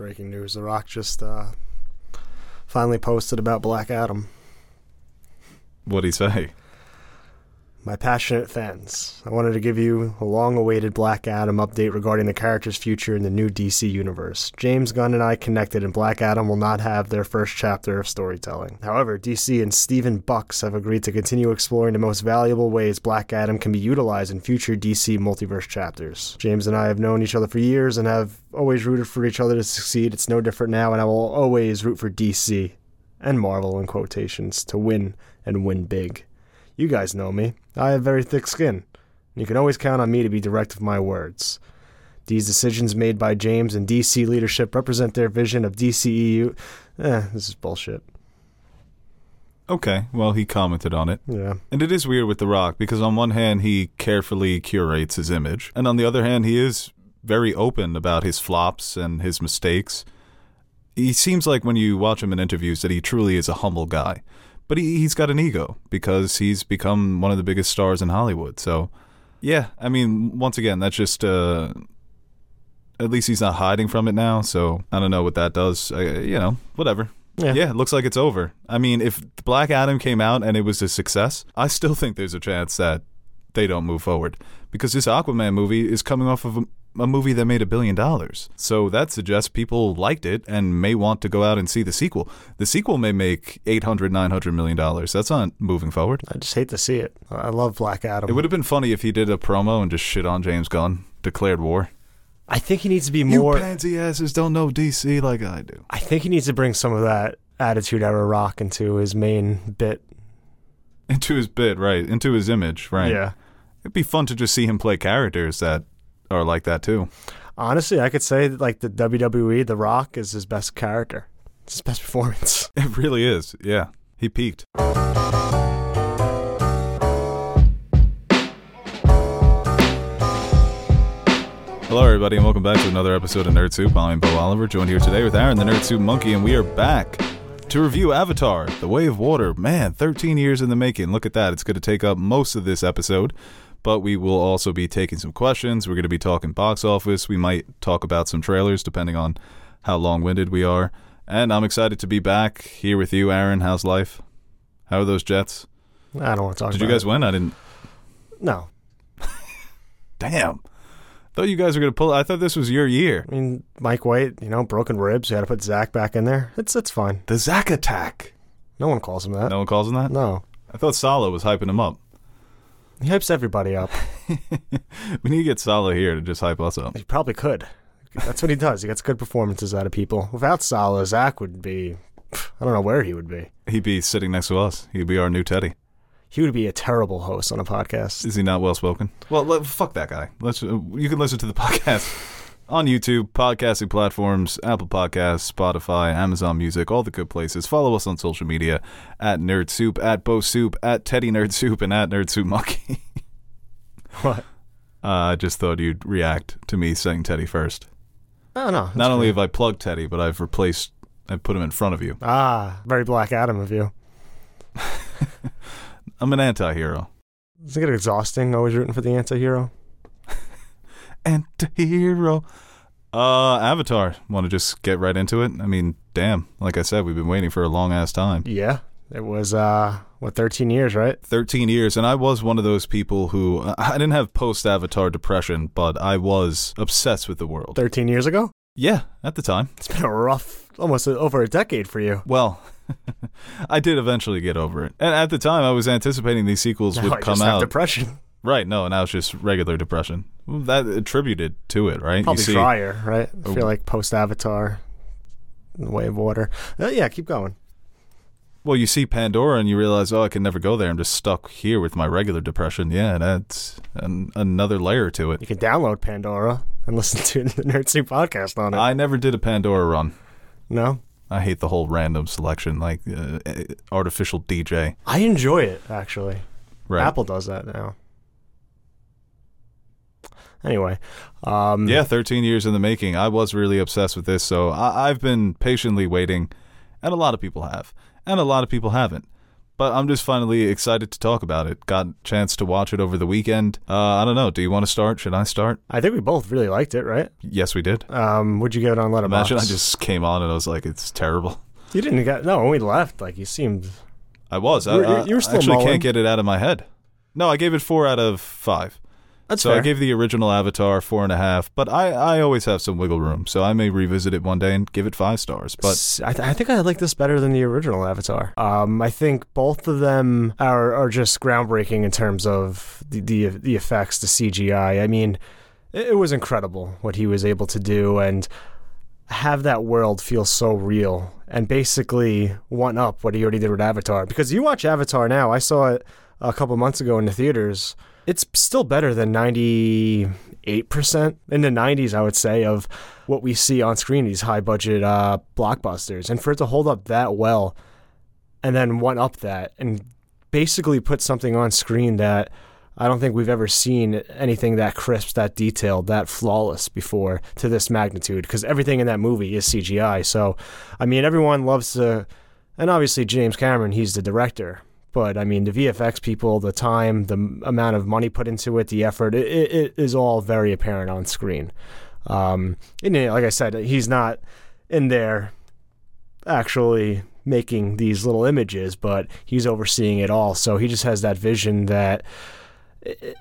breaking news. The Rock just uh, finally posted about Black Adam. What'd he say? My passionate fans, I wanted to give you a long awaited Black Adam update regarding the character's future in the new DC universe. James Gunn and I connected, and Black Adam will not have their first chapter of storytelling. However, DC and Seven Bucks have agreed to continue exploring the most valuable ways Black Adam can be utilized in future DC multiverse chapters. James and I have known each other for years and have always rooted for each other to succeed. It's no different now, and I will always root for DC and Marvel in quotations to win and win big. You guys know me. I have very thick skin. You can always count on me to be direct with my words. These decisions made by James and DC leadership represent their vision of DCEU. Eh, this is bullshit. Okay, well, he commented on it. Yeah. And it is weird with The Rock because, on one hand, he carefully curates his image, and on the other hand, he is very open about his flops and his mistakes. He seems like, when you watch him in interviews, that he truly is a humble guy. But he, he's got an ego because he's become one of the biggest stars in Hollywood. So, yeah, I mean, once again, that's just. Uh, at least he's not hiding from it now, so I don't know what that does. I, you know, whatever. Yeah. Yeah, it looks like it's over. I mean, if Black Adam came out and it was a success, I still think there's a chance that they don't move forward because this Aquaman movie is coming off of a, movie that made a billion dollars. So that suggests people liked it and may want to go out and see the sequel. The sequel may make 800 900 million dollars. That's not moving forward. I just hate to see it. I love Black Adam. It would have been funny if he did a promo and just shit on James Gunn, declared war. I think he needs to be more. You pansy asses don't know DC like I do. I think he needs to bring some of that attitude era rock into his main bit. Into his bit, right? Into his image, right? Yeah. It'd be fun to just see him play characters that are like that too. Honestly, I could say that, like the WWE, The Rock is his best character. It's his best performance. It really is. Yeah. He peaked. Hello, everybody, and welcome back to another episode of Nerd Soup. I'm Beau Oliver, joined here today with Aaron, the Nerd Soup Monkey, and we are back to review Avatar, The Way of Water. Man, 13 years in the making. Look at that. It's going to take up most of this episode, but we will also be taking some questions. We're going to be talking box office. We might talk about some trailers, depending on how long winded we are. And I'm excited to be back here with you, Aaron. How's life? How are those Jets? I don't want to talk Did you guys it. win? I didn't. No. Damn. Thought you guys were going to pull. I thought this was your year. I mean, Mike White, you know, broken ribs. You had to put Zach back in there. It's it's fine. The Zach attack. No one calls him that. No one calls him that? No. I thought Saleh was hyping him up. He hypes everybody up. we need to get Saleh here to just hype us up. He probably could. That's what he does. He gets good performances out of people. Without Saleh, Zach would be. I don't know where he would be. He'd be sitting next to us. He'd be our new Teddy. He would be a terrible host on a podcast. Is he not well spoken? Well, let, fuck that guy. Let's. Uh, you can listen to the podcast on YouTube, podcasting platforms, Apple Podcasts, Spotify, Amazon Music, all the good places. Follow us on social media at Nerd Soup, at Beau Soup, at Teddy Nerd Soup, and at Nerd Soup Monkey. What? Uh, I just thought you'd react to me saying Teddy first. Oh no. Not only have I plugged Teddy, but I've replaced. I've put him in front of you. Ah, very Black Adam of you. I'm an anti-hero. Doesn't it get exhausting always rooting for the anti-hero? Anti-hero. Uh, Avatar. Want to just get right into it? I mean, damn. Like I said, we've been waiting for a long ass time. Yeah. It was uh what 13 years, right? 13 years, and I was one of those people who I didn't have post-Avatar depression, but I was obsessed with the world. 13 years ago? Yeah, at the time. It's been a rough almost over a decade for you. Well, I did eventually get over it, and at the time, I was anticipating these sequels Now would I come just have out. depression. Right? No, now it's just regular depression. That attributed to it, right? Probably you see, drier, right? I Oh. feel like post Avatar, the way of water. Uh, yeah, keep going. Well, you see Pandora and you realize, oh, I can never go there. I'm just stuck here with my regular depression. Yeah, that's an, another layer to it. You can download Pandora and listen to the Nerd Soup podcast on it. I never did a Pandora run. no, I hate the whole random selection, like uh, artificial DJ. I enjoy it actually. Right. Apple does that now. Anyway, um, Yeah, 13 years in the making. I was really obsessed with this, so I- I've been patiently waiting, and a lot of people have, and a lot of people haven't. but I'm just finally excited to talk about it. Got a chance to watch it over the weekend. Uh, I don't know. Do you want to start? Should I start? I think we both really liked it, right? Yes, we did. Um, would you give it on Letterboxd? Imagine I just came on and I was like, it's terrible. You didn't get no. When we left, like you seemed. I was. I, I you were still actually mulling. can't get it out of my head. No, I gave it four out of five. That's so fair. I gave the original Avatar four and a half, but I, I always have some wiggle room, so I may revisit it one day and give it five stars. But I, th- I think I like this better than the original Avatar. Um, I think both of them are, are just groundbreaking in terms of the, the the effects, the CGI. I mean, it, it was incredible what he was able to do and have that world feel so real and basically one up what he already did with Avatar. Because you watch Avatar now, I saw it a couple months ago in the theaters. It's still better than 98% in the 90s, I would say, of what we see on screen, these high budget uh, blockbusters. And for it to hold up that well and then one up that and basically put something on screen that I don't think we've ever seen anything that crisp, that detailed, that flawless before to this magnitude because everything in that movie is CGI. So, I mean, everyone loves to, and obviously James Cameron, he's the director. But I mean, the VFX people, the time, the amount of money put into it, the effort, it, it, is all very apparent on screen. Um, and you know, like I said, he's not in there actually making these little images, but he's overseeing it all. So he just has that vision that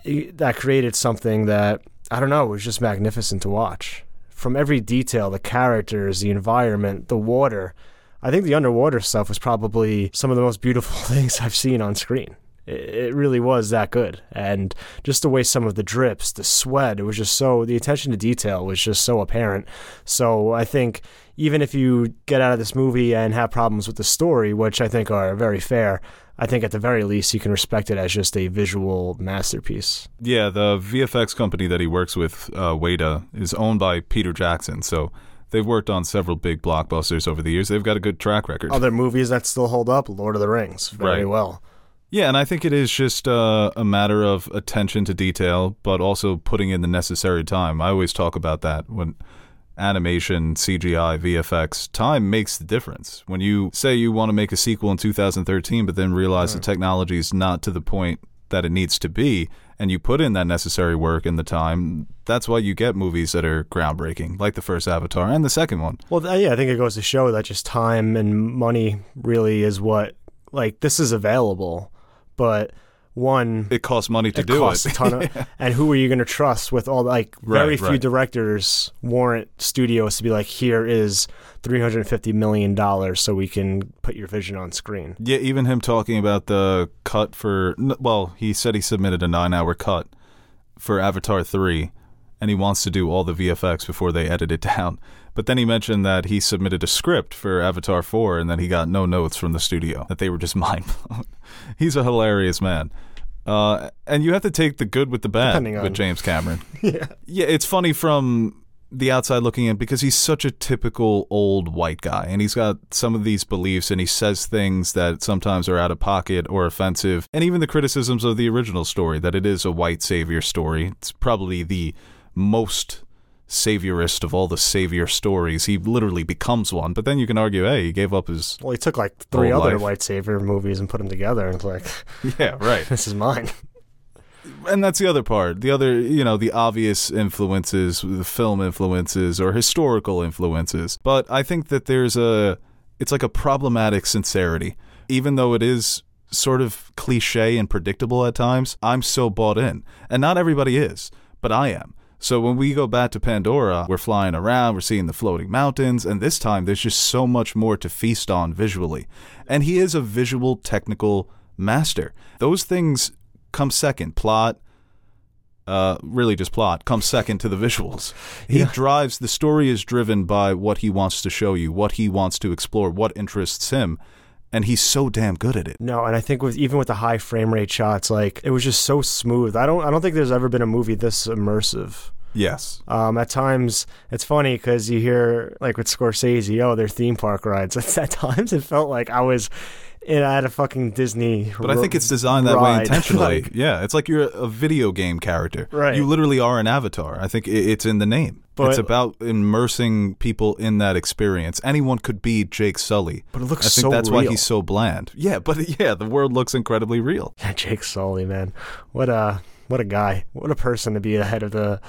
that created something that I don't know was just magnificent to watch. From every detail, the characters, the environment, the water. I think the underwater stuff was probably some of the most beautiful things I've seen on screen. It really was that good. And just the way some of the drips, the sweat, it was just so, the attention to detail was just so apparent. So I think even if you get out of this movie and have problems with the story, which I think are very fair, I think at the very least you can respect it as just a visual masterpiece. yeah, the VFX company that he works with, uh, Weta, is owned by Peter Jackson. So they've worked on several big blockbusters over the years. They've got a good track record. Other movies that still hold up, Lord of the Rings, very Right. well. Yeah, and I think it is just uh, a matter of attention to detail, but also putting in the necessary time. I always talk about that when animation, CGI, VFX, time makes the difference. When you say you want to make a sequel in 2013, but then realize the technology is not to the point that it needs to be, and you put in that necessary work and the time, that's why you get movies that are groundbreaking, like the first Avatar and the second one. Well, yeah, I think it goes to show that just time and money really is what, like, this is available, but one, It costs money to it do costs it. a ton of, and who are you going to trust with all like very Right, few right. directors warrant studios to be like, here is three hundred and fifty million dollars so we can put your vision on screen. Yeah, even him talking about the cut for well, he said he submitted a 9-hour cut for Avatar 3 and he wants to do all the VFX before they edit it down. But then he mentioned that he submitted a script for Avatar 4 and then he got no notes from the studio. That they were just mind blown. He's a hilarious man. Uh, and you have to take the good with the bad Depending with on- James Cameron. yeah, Yeah, it's funny from the outside looking in because he's such a typical old white guy and he's got some of these beliefs and he says things that sometimes are out of pocket or offensive. And even the criticisms of the original story that it is a white savior story. It's probably the most saviorist of all the savior stories. He literally becomes one, but then you can argue, hey, he gave up his well, he took like three other life. white savior movies and put them together, and it's like, Yeah, right. this is mine. and that's the other part. The other, you know, the obvious influences, the film influences or historical influences. But I think that there's a, it's like a problematic sincerity. Even though it is sort of cliche and predictable at times, I'm so bought in. And not everybody is, but I am. So when we go back to Pandora, we're flying around, we're seeing the floating mountains, and this time there's just so much more to feast on visually. And he is a visual technical master. Those things come second. Plot, uh, really just plot, comes second to the visuals. He Yeah. drives, the story is driven by what he wants to show you, what he wants to explore, what interests him. And he's so damn good at it. No, and I think with even with the high frame rate shots, like it was just so smooth. I don't I don't think there's ever been a movie this immersive. Yes. Um, at times, it's funny because you hear like with Scorsese, oh, they're theme park rides. At, at times, it felt like I was in at a fucking Disney. But I think it's designed that way intentionally. Like, yeah, it's like you're a video game character. Right. You literally are an avatar. I think it's in the name. But- it's about immersing people in that experience. Anyone could be Jake Sully. But it looks. I think so that's why he's so bland. Yeah, but yeah, the world looks incredibly real. Yeah, Jake Sully, man, what a what a guy, what a person to be ahead of the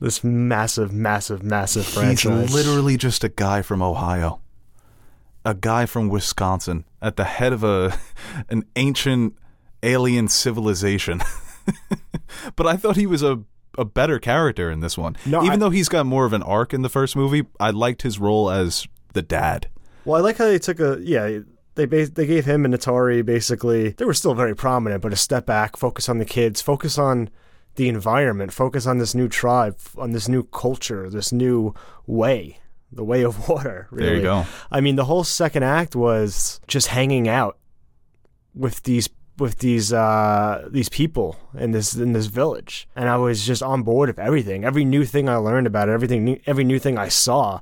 this massive, massive, massive franchise. He's literally just a guy from Ohio. A guy from Wisconsin at the head of a an ancient alien civilization. but I thought he was a a better character in this one. No, Even I- though he's got more of an arc in the first movie, I liked his role as the dad. Well, I like how they took a yeah. They bas- they gave him and Neytiri basically. They were still very prominent, but a step back, focus on the kids, focus on the environment, focus on this new tribe, on this new culture, this new way, the way of water. Really. There you go. I mean, the whole second act was just hanging out with these with these uh these people in this in this village and i was just on board of everything every new thing i learned about it everything new, every new thing i saw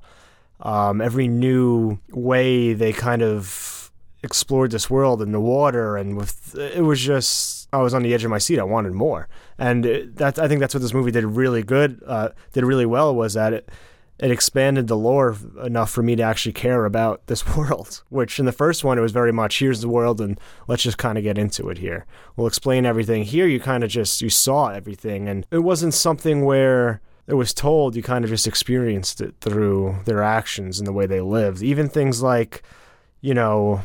um every new way they kind of explored this world and the water and with it was just i was on the edge of my seat i wanted more and that i think that's what this movie did really good uh did really well was that it it expanded the lore enough for me to actually care about this world. Which in the first one, it was very much here's the world and let's just kind of get into it here. We'll explain everything. Here, you kind of just you saw everything, and it wasn't something where it was told. You kind of just experienced it through their actions and the way they lived. Even things like, you know,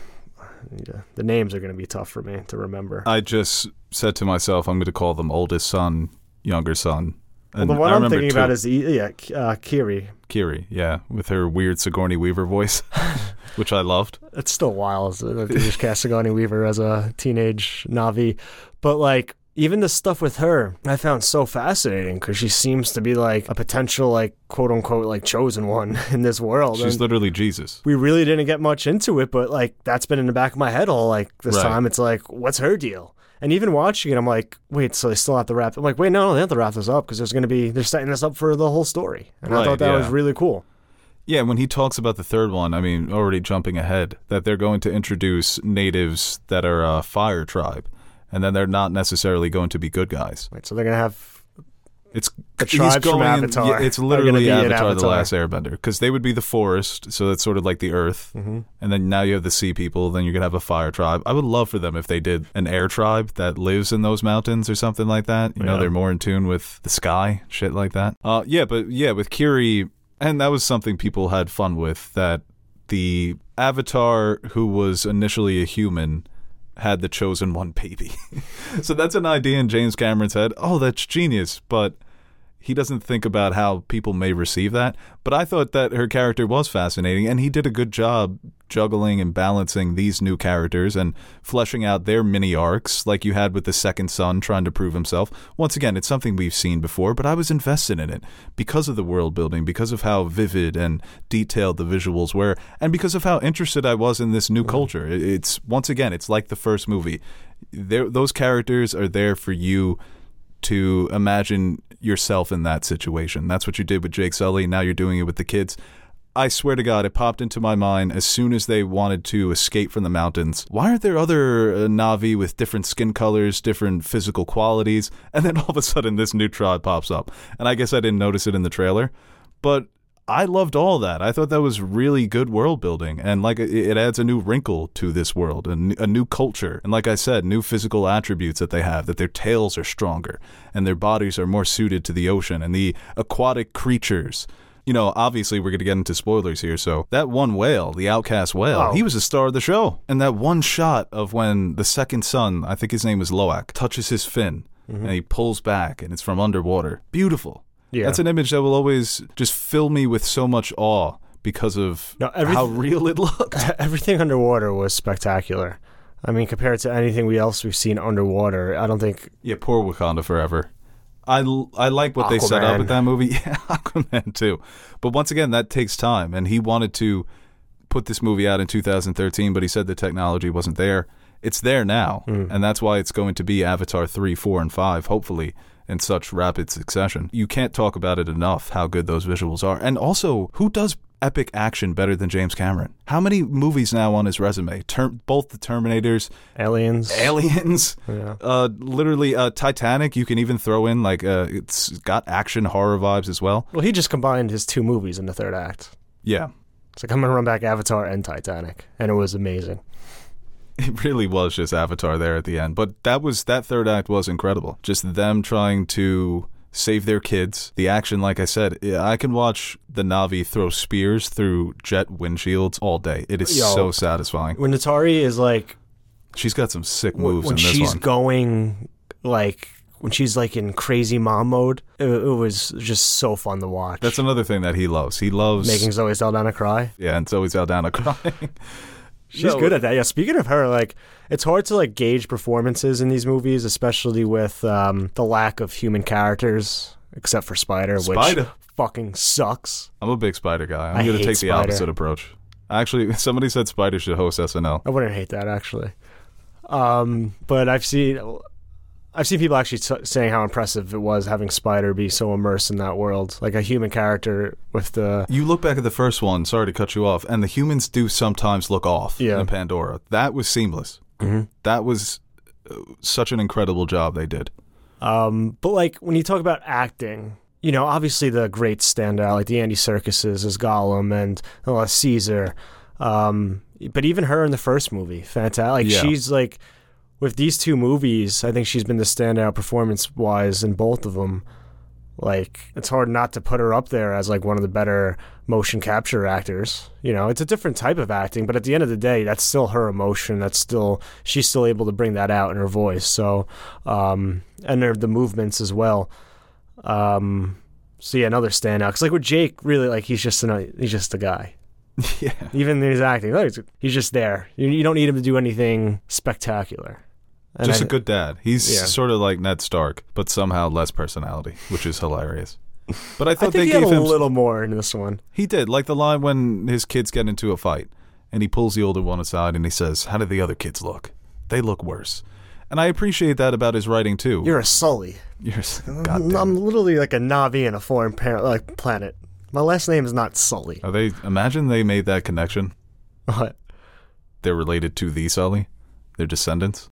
the names are going to be tough for me to remember. I just said to myself, I'm going to call them oldest son, younger son. Well, And the one I I'm remember thinking about is yeah, uh, Kiri. Kiri, yeah, with her weird Sigourney Weaver voice, which I loved. it's still wild that they just cast Sigourney Weaver as a teenage Na'vi. But like even the stuff with her, I found so fascinating because she seems to be like a potential like quote unquote like chosen one in this world. She's And literally Jesus. we really didn't get much into it, but like that's been in the back of my head all like this Right. time. It's like, what's her deal? And even watching it, I'm like, wait, so they still have to wrap. I'm like, wait, no, no, they have to wrap this up because there's going to be they're setting this up for the whole story. And I thought that was really cool. Yeah, when he talks about the third one, I mean, already jumping ahead, that they're going to introduce natives that are a fire tribe, and then they're not necessarily going to be good guys. Wait, so they're going to have It's he's tribes from going- Avatar yeah, it's literally in Avatar, the Last Airbender, because they would be the forest, so that's sort of like the earth, Mm-hmm. and then now you have the sea people. Then you're gonna have a fire tribe. I would love for them if they did an air tribe that lives in those mountains or something like that. You know, they're more in tune with the sky, shit like that. Uh, yeah, but yeah, with Kiri, and that was something people had fun with. That the Avatar, who was initially a human, had the chosen one baby. so that's an idea in James Cameron's head. Oh, that's genius, but he doesn't think about how people may receive that. But I thought that her character was fascinating, and he did a good job juggling and balancing these new characters and fleshing out their mini arcs, like you had with the second son trying to prove himself. Once again, it's something we've seen before, but I was invested in it because of the world building, because of how vivid and detailed the visuals were, and because of how interested I was in this new culture. It's once again, it's like the first movie. Those characters are there for you to imagine yourself in that situation. That's what you did with Jake Sully. Now you're doing it with the kids. I swear to God, it popped into my mind as soon as they wanted to escape from the mountains. Why aren't there other uh, Na'vi with different skin colors, different physical qualities? And then all of a sudden, this new tribe pops up. And I guess I didn't notice it in the trailer, but I loved all that. I thought that was really good world building, and like it, it adds a new wrinkle to this world, and a new culture, and like I said, new physical attributes that they have. That their tails are stronger, and their bodies are more suited to the ocean, and the aquatic creatures. You know, obviously, we're going to get into spoilers here. So, that one whale, the outcast whale, Oh. he was a star of the show. And that one shot of when the second son, I think his name is Lo'ak, touches his fin mm-hmm. and he pulls back and it's from underwater. Beautiful. Yeah. That's an image that will always just fill me with so much awe because of No, how real it looked. everything underwater was spectacular. I mean, compared to anything we else we've seen underwater, I don't think. Yeah, poor Wakanda Forever. I, I like what they set up with that movie. Yeah, Aquaman too. But once again, that takes time. And he wanted to put this movie out in 2013, but he said the technology wasn't there. It's there now. Hmm. And that's why it's going to be Avatar 3, 4, and 5, hopefully, in such rapid succession. You can't talk about it enough how good those visuals are. And also, who does epic action better than James Cameron? How many movies now on his resume? Ter- both the Terminators, Aliens. Aliens, Yeah. uh, literally uh, Titanic. You can even throw in like uh, it's got action horror vibes as well. Well, he just combined his two movies in the third act. Yeah, It's like I'm gonna run back Avatar and Titanic, and it was amazing. it really was just Avatar there at the end. But that was that third act was incredible. Just them trying to save their kids. The action, like I said, I can watch the Na'vi throw spears through jet windshields all day. It is Yo. so satisfying. When Neytiri is like She's got some sick moves when in this she's one. going like when she's like in crazy mom mode, it, it was just so fun to watch. That's another thing that he loves. He loves making Zoe Saldana cry. yeah, and Zoe Saldana crying. She's good at that. Yeah. Speaking of her, like it's hard to like gauge performances in these movies, especially with um, the lack of human characters, except for Spider, Spider. which fucking sucks. I'm a big Spider guy. I'm I going to hate take the opposite approach. Actually, somebody said Spider should host SNL. I wouldn't hate that actually. Um, but I've seen I've seen people actually t- saying how impressive it was having Spider be so immersed in that world, like a human character with the You look back at the first one, sorry to cut you off, and the humans do sometimes look off Yeah. in Pandora. That was seamless. Mhm. That was uh, such an incredible job they did. Um, but like when you talk about acting, you know, obviously the great standout, like the Andy Serkises as Gollum and uh, Caesar. Um, but even her in the first movie, fantastic. Like Yeah. she's like with these two movies, I think she's been the standout performance wise in both of them. Like it's hard not to put her up there as like one of the better motion capture actors. You know, it's a different type of acting, but at the end of the day, that's still her emotion. That's still she's still able to bring that out in her voice. So, um, and her, the movements as well. Um, so yeah, another standout. Because like with Jake, really, like he's just an, he's just a guy. yeah. Even his acting, like, he's just there. You, you don't need him to do anything spectacular. And Just I- a good dad. He's Yeah. sort of like Ned Stark, but somehow less personality, which is hilarious. But I I thought think they gave a him little more in this one. He did, like the line when his kids get into a fight, and he pulls the older one aside and he says, "How do the other kids look? They look worse." And I appreciate that about his writing too. You're a Sully. You're s- I'm. I'm literally like a Na'vi in a foreign par- like planet. My last name is not Sully. Are they? Imagine they made that connection. What? They're related to the Sully. They're descendants.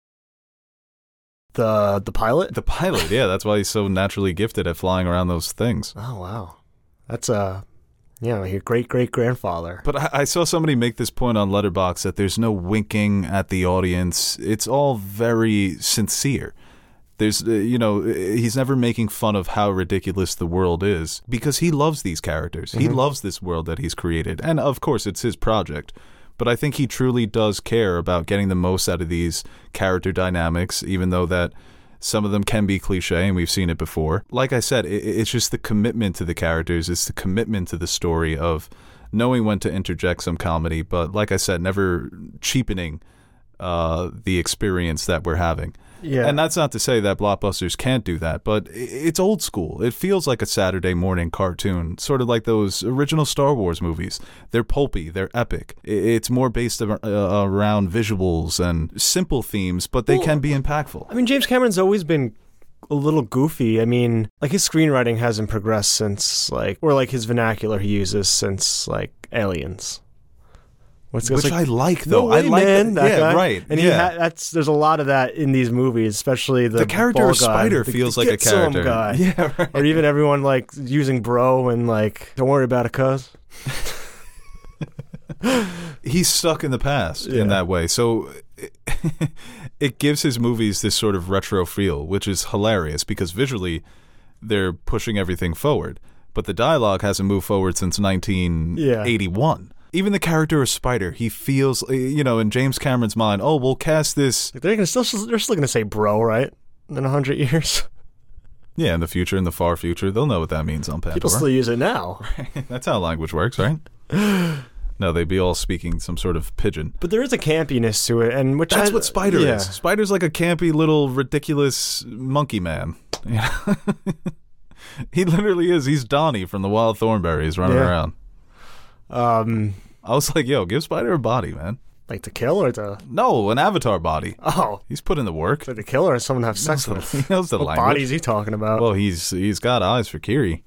The the pilot? The pilot, yeah, that's why he's so naturally gifted at flying around those things. Oh wow, that's a you know your great great grandfather. But I, I saw somebody make this point on Letterboxd that there's no winking at the audience. It's all very sincere. There's, uh, you know, uh, he's never making fun of how ridiculous the world is because he loves these characters. He loves this world that he's created. And of course, it's his project. But I think he truly does care about getting the most out of these character dynamics, even though that some of them can be cliche and we've seen it before. Like I said, it, it's just the commitment to the characters, it's the commitment to the story of knowing when to interject some comedy, but like I said, never cheapening uh, the experience that we're having. Yeah, And that's not to say that blockbusters can't do that, but it's old school. It feels like a Saturday morning cartoon, sort of like those original Star Wars movies. They're pulpy, they're epic. It's more based uh, around visuals and simple themes, but they Well, can be impactful. I mean James Cameron's always been a little goofy. I mean, like his screenwriting hasn't progressed since like or like his vernacular he uses since like Aliens. What's Which like, I like, No though. I like man, that. yeah, guy. right. And yeah. ha- that's there's a lot of that in these movies, especially the the character of Spider the- feels the like a character. guy. Yeah, right. or even everyone like using bro and like don't worry about it, cuz. he's stuck in the past Yeah. in that way. So it gives his movies this sort of retro feel, which is hilarious because visually they're pushing everything forward, but the dialogue hasn't moved forward since 1981. Even the character of Spider, he feels, uh, you know, in James Cameron's mind, oh, we'll cast this, They're gonna still they're still gonna say bro, right? In a hundred years, yeah, in the future, in the far future, they'll know what that means on people still use it now. That's how language works, right? no, they'd be all speaking some sort of pidgin. But there is a campiness to it, and which That's I- what Spider yeah. is. Spider's like a campy little ridiculous monkey man. You know? he literally is. He's Donnie from the Wild Thornberrys running Yeah. around. Um, I was like, yo, give Spider a body, man. like to kill or to No, an avatar body. oh, He's put in the work. like to kill or someone to have sex He with. knows the What language. body is he talking about? Well, he's he's got eyes for Kiri.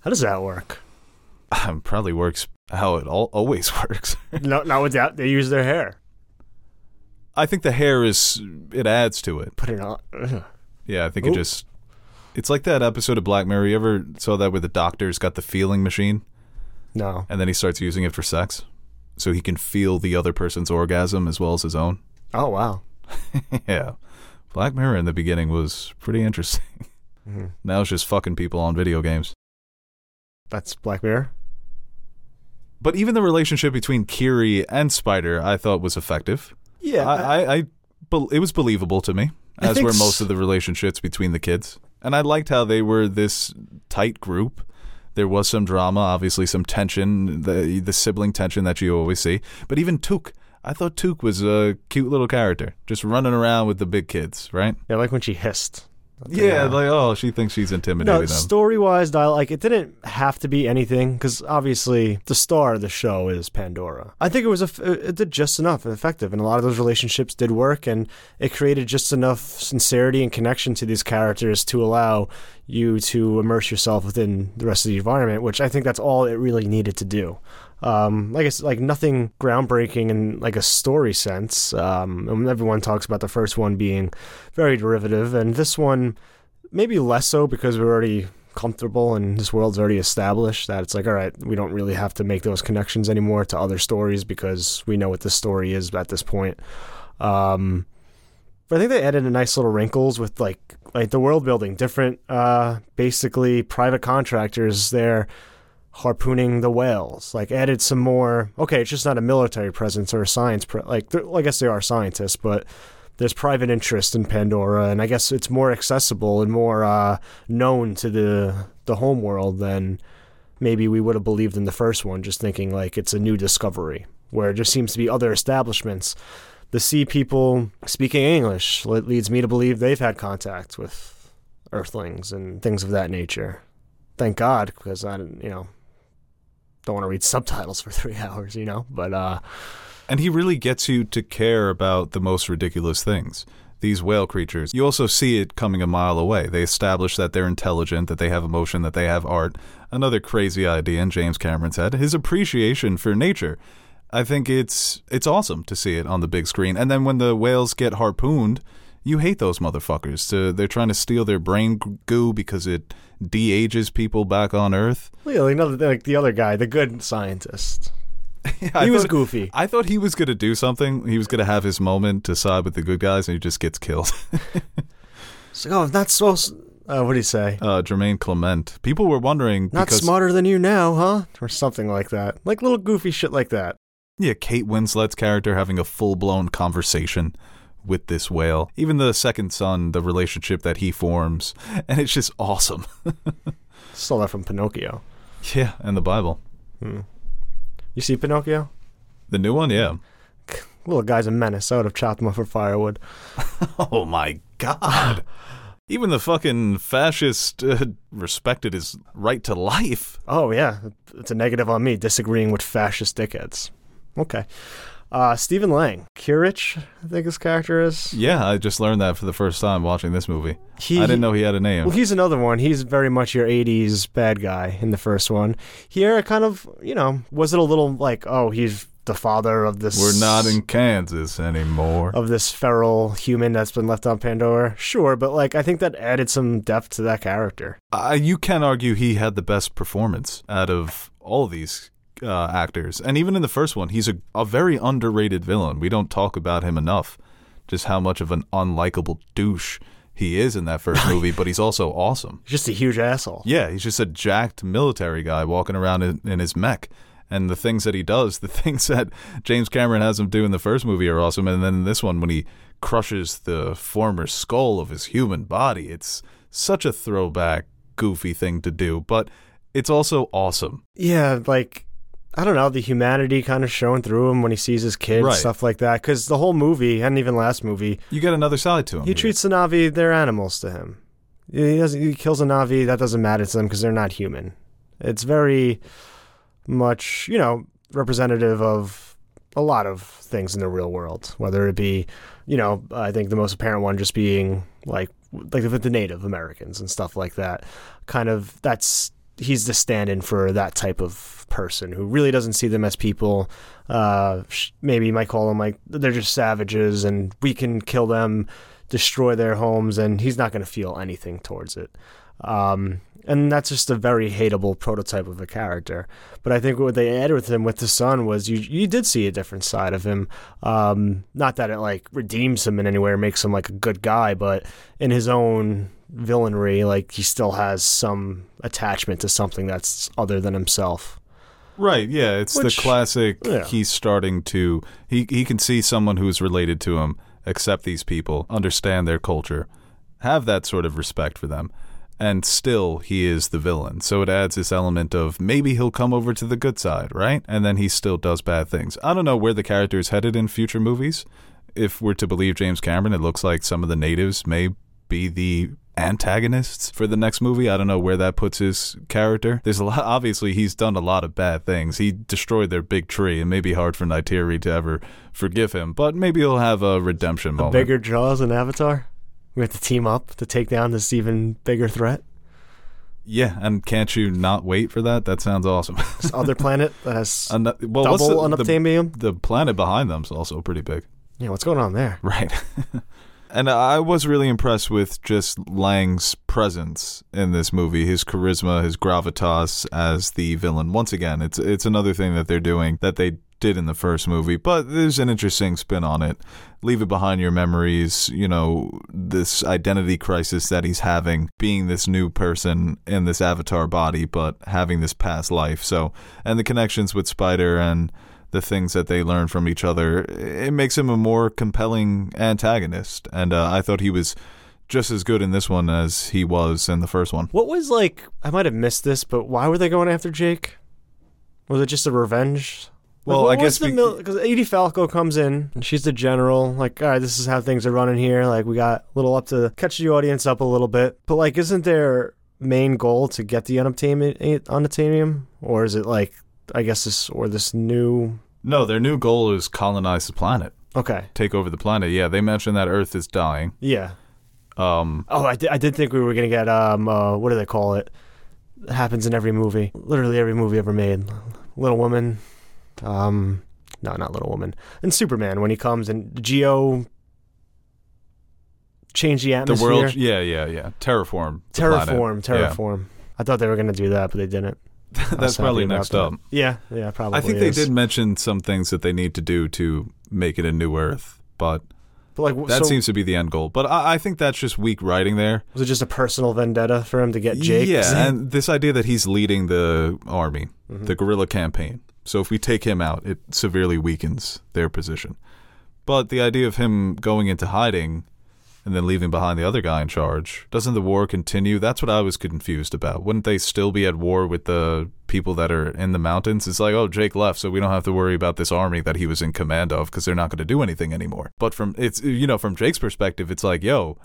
How does that work? um, probably works how it all, always works. no, not with that. They use their hair. I think the hair is it adds to it. Put it on. Ugh. Yeah, I think it just it's like that episode of Black Mirror. You ever saw that where the doctor's got the feeling machine No. and then he starts using it for sex, so he can feel the other person's orgasm as well as his own. Oh wow. yeah, Black Mirror in the beginning was pretty interesting. Mhm. Now it's just fucking people on video games. That's Black Mirror. But even the relationship between Kiri and Spider, I thought was effective. Yeah. I, I, I it was believable to me, as were most of the relationships between the kids. And I liked how they were this tight group. There was some drama, obviously some tension, the the sibling tension that you always see. But even Took, I thought Took was a cute little character, just running around with the big kids, right? yeah, like when she hissed. Yeah, like oh, she thinks she's intimidating No, them. story wise, dial like it didn't have to be anything because obviously the star of the show is Pandora. I think it was a, it did just enough and effective, and a lot of those relationships did work, and it created just enough sincerity and connection to these characters to allow you to immerse yourself within the rest of the environment, which I think that's all it really needed to do. Um, like it's like nothing groundbreaking in like a story sense. Um, and everyone talks about the first one being very derivative, and this one maybe less so because we're already comfortable and this world's already established that it's like all right we don't really have to make those connections anymore to other stories because we know what this story is at this point um but i think they added a nice little wrinkles with like like the world building different uh basically private contractors there harpooning the whales like added some more okay it's just not a military presence or a science pre- like i guess they are scientists but there's private interest in Pandora, and I guess it's more accessible and more uh, known to the the home world than maybe we would have believed in the first one. Just thinking like it's a new discovery, where there seems to be other establishments. The sea people speaking English le- leads me to believe they've had contact with Earthlings and things of that nature. Thank God, because I you know, don't want to read subtitles for three hours, you know. But uh, And he really gets you to care about the most ridiculous things. These whale creatures. You also see it coming a mile away. They establish that they're intelligent, that they have emotion, that they have art. Another crazy idea in James Cameron's head. His appreciation for nature. I think it's it's awesome to see it on the big screen. And then when the whales get harpooned, you hate those motherfuckers. To, they're trying to steal their brain goo because it de-ages people back on Earth. yeah, like, another, like the other guy, the good scientist. I he was thought- goofy. I thought he was going to do something. He was going to have his moment to side with the good guys, and he just gets killed. It's like, oh, not so. Uh, what do you say? uh, Jemaine Clement. People were wondering Not because smarter than you now, huh? Or something like that. Like little goofy shit like that. yeah, Kate Winslet's character having a full blown conversation with this whale. Even the second son, the relationship that he forms, and it's just awesome. Stole that from Pinocchio. yeah, and the Bible, You see Pinocchio? the new one, yeah. Little guy's a menace. I would have chopped him up for firewood. Oh my god. Even the fucking fascist uh, respected his right to life. Oh yeah, it's a negative on me disagreeing with fascist dickheads. Okay. Uh, Stephen Lang, Quaritch, I think his character is. Yeah, I just learned that for the first time watching this movie. He, I didn't know he had a name. Well, he's another one. He's very much your 80s bad guy in the first one. Here, kind of, you know, was it a little like, oh, he's the father of this. We're not in Kansas anymore. Of this feral human that's been left on Pandora? Sure, but like, I think that added some depth to that character. Uh, you can argue he had the best performance out of all these uh, actors. And even in the first one, he's a, a very underrated villain. We don't talk about him enough, just how much of an unlikable douche he is in that first movie, but he's also awesome. He's just a huge asshole. Yeah, he's just a jacked military guy walking around in, in his mech. And the things that he does, the things that James Cameron has him do in the first movie are awesome. And then in this one, when he crushes the former skull of his human body, it's such a throwback, goofy thing to do. But it's also awesome. Yeah, like I don't know, the humanity kind of showing through him when he sees his kid, Right. stuff like that. Because the whole movie, and even last movie, You get another side to him. he here. treats the Na'vi; they're animals to him. He doesn't. He kills a Na'vi. That doesn't matter to them because they're not human. It's very much, you know, representative of a lot of things in the real world. Whether it be, you know, I think the most apparent one just being like like the Native Americans and stuff like that. Kind of that's he's the stand-in for that type of person who really doesn't see them as people. Uh, maybe you might call them like they're just savages, and we can kill them, destroy their homes, and he's not going to feel anything towards it. Um, and that's just a very hateable prototype of a character. But I think what they added with him with the son was you you did see a different side of him. Um, not that it like redeems him in any way or makes him like a good guy, but in his own villainry, like he still has some attachment to something that's other than himself. Right, yeah, it's Which- the classic yeah. he's starting to he he can see someone who's related to him, accept these people, understand their culture, have that sort of respect for them. And still he is the villain. So it adds this element of maybe he'll come over to the good side, right? And then he still does bad things. I don't know where the character is headed in future movies. If we're to believe James Cameron, it looks like some of the natives may be the antagonists for the next movie. I don't know where that puts his character. There's a lot. Obviously, he's done a lot of bad things. He destroyed their big tree, and maybe hard for Neytiri to ever forgive him. But maybe he'll have a redemption moment. Bigger jaws than Avatar. We have to team up to take down this even bigger threat. yeah, and can't you not wait for that? That sounds awesome. This other planet that has An- well, double the, the, the planet behind them's also pretty big. Yeah, what's going on there? Right. And I was really impressed with just Lang's presence in this movie, his charisma, his gravitas as the villain. Once again, it's it's another thing that they're doing that they did in the first movie, but there's an interesting spin on it. Leave it behind your memories, you know, this identity crisis that he's having, being this new person in this avatar body, but having this past life. So, and the connections with Spider and the things that they learn from each other, it makes him a more compelling antagonist. And uh, I thought he was just as good in this one as he was in the first one. What was like? I might have missed this, but why were they going after Jake? Was it just a revenge? Like, Well, I guess the be- mil- because Edie Falco comes in and she's the general. Like, all right, this is how things are running here. Like, we got a little up to catch the audience up a little bit. But like, isn't their main goal to get the unobtainium, unobtainium, or is it like, I guess this or this new? No, their new goal is colonize the planet, Okay, take over the planet. Yeah, they mentioned that Earth is dying. yeah. Um, Oh, I did, I did think we were gonna get um, uh, what do they call it? It happens in every movie, literally every movie ever made. Little Woman, um, no, not Little Woman, and Superman when he comes and Geo change the atmosphere. the world, yeah, yeah, yeah. Terraform. terraform, planet. Yeah. terraform. I thought they were gonna do that, but they didn't. That's probably next that. up. Yeah, yeah, probably. I think they did mention some things that they need to do to make it a new Earth, but But like, that so seems to be the end goal. But I, I think that's just weak writing there. was it just a personal vendetta for him to get Jake? Yeah, and this idea that he's leading the army, Mm-hmm. the guerrilla campaign. So if we take him out, it severely weakens their position. But the idea of him going into hiding and then leaving behind the other guy in charge, doesn't the war continue? That's what I was confused about. Wouldn't they still be at war with the people that are in the mountains? It's like, oh, Jake left, so we don't have to worry about this army that he was in command of because they're not going to do anything anymore. But from it's you know from Jake's perspective, it's like, yo,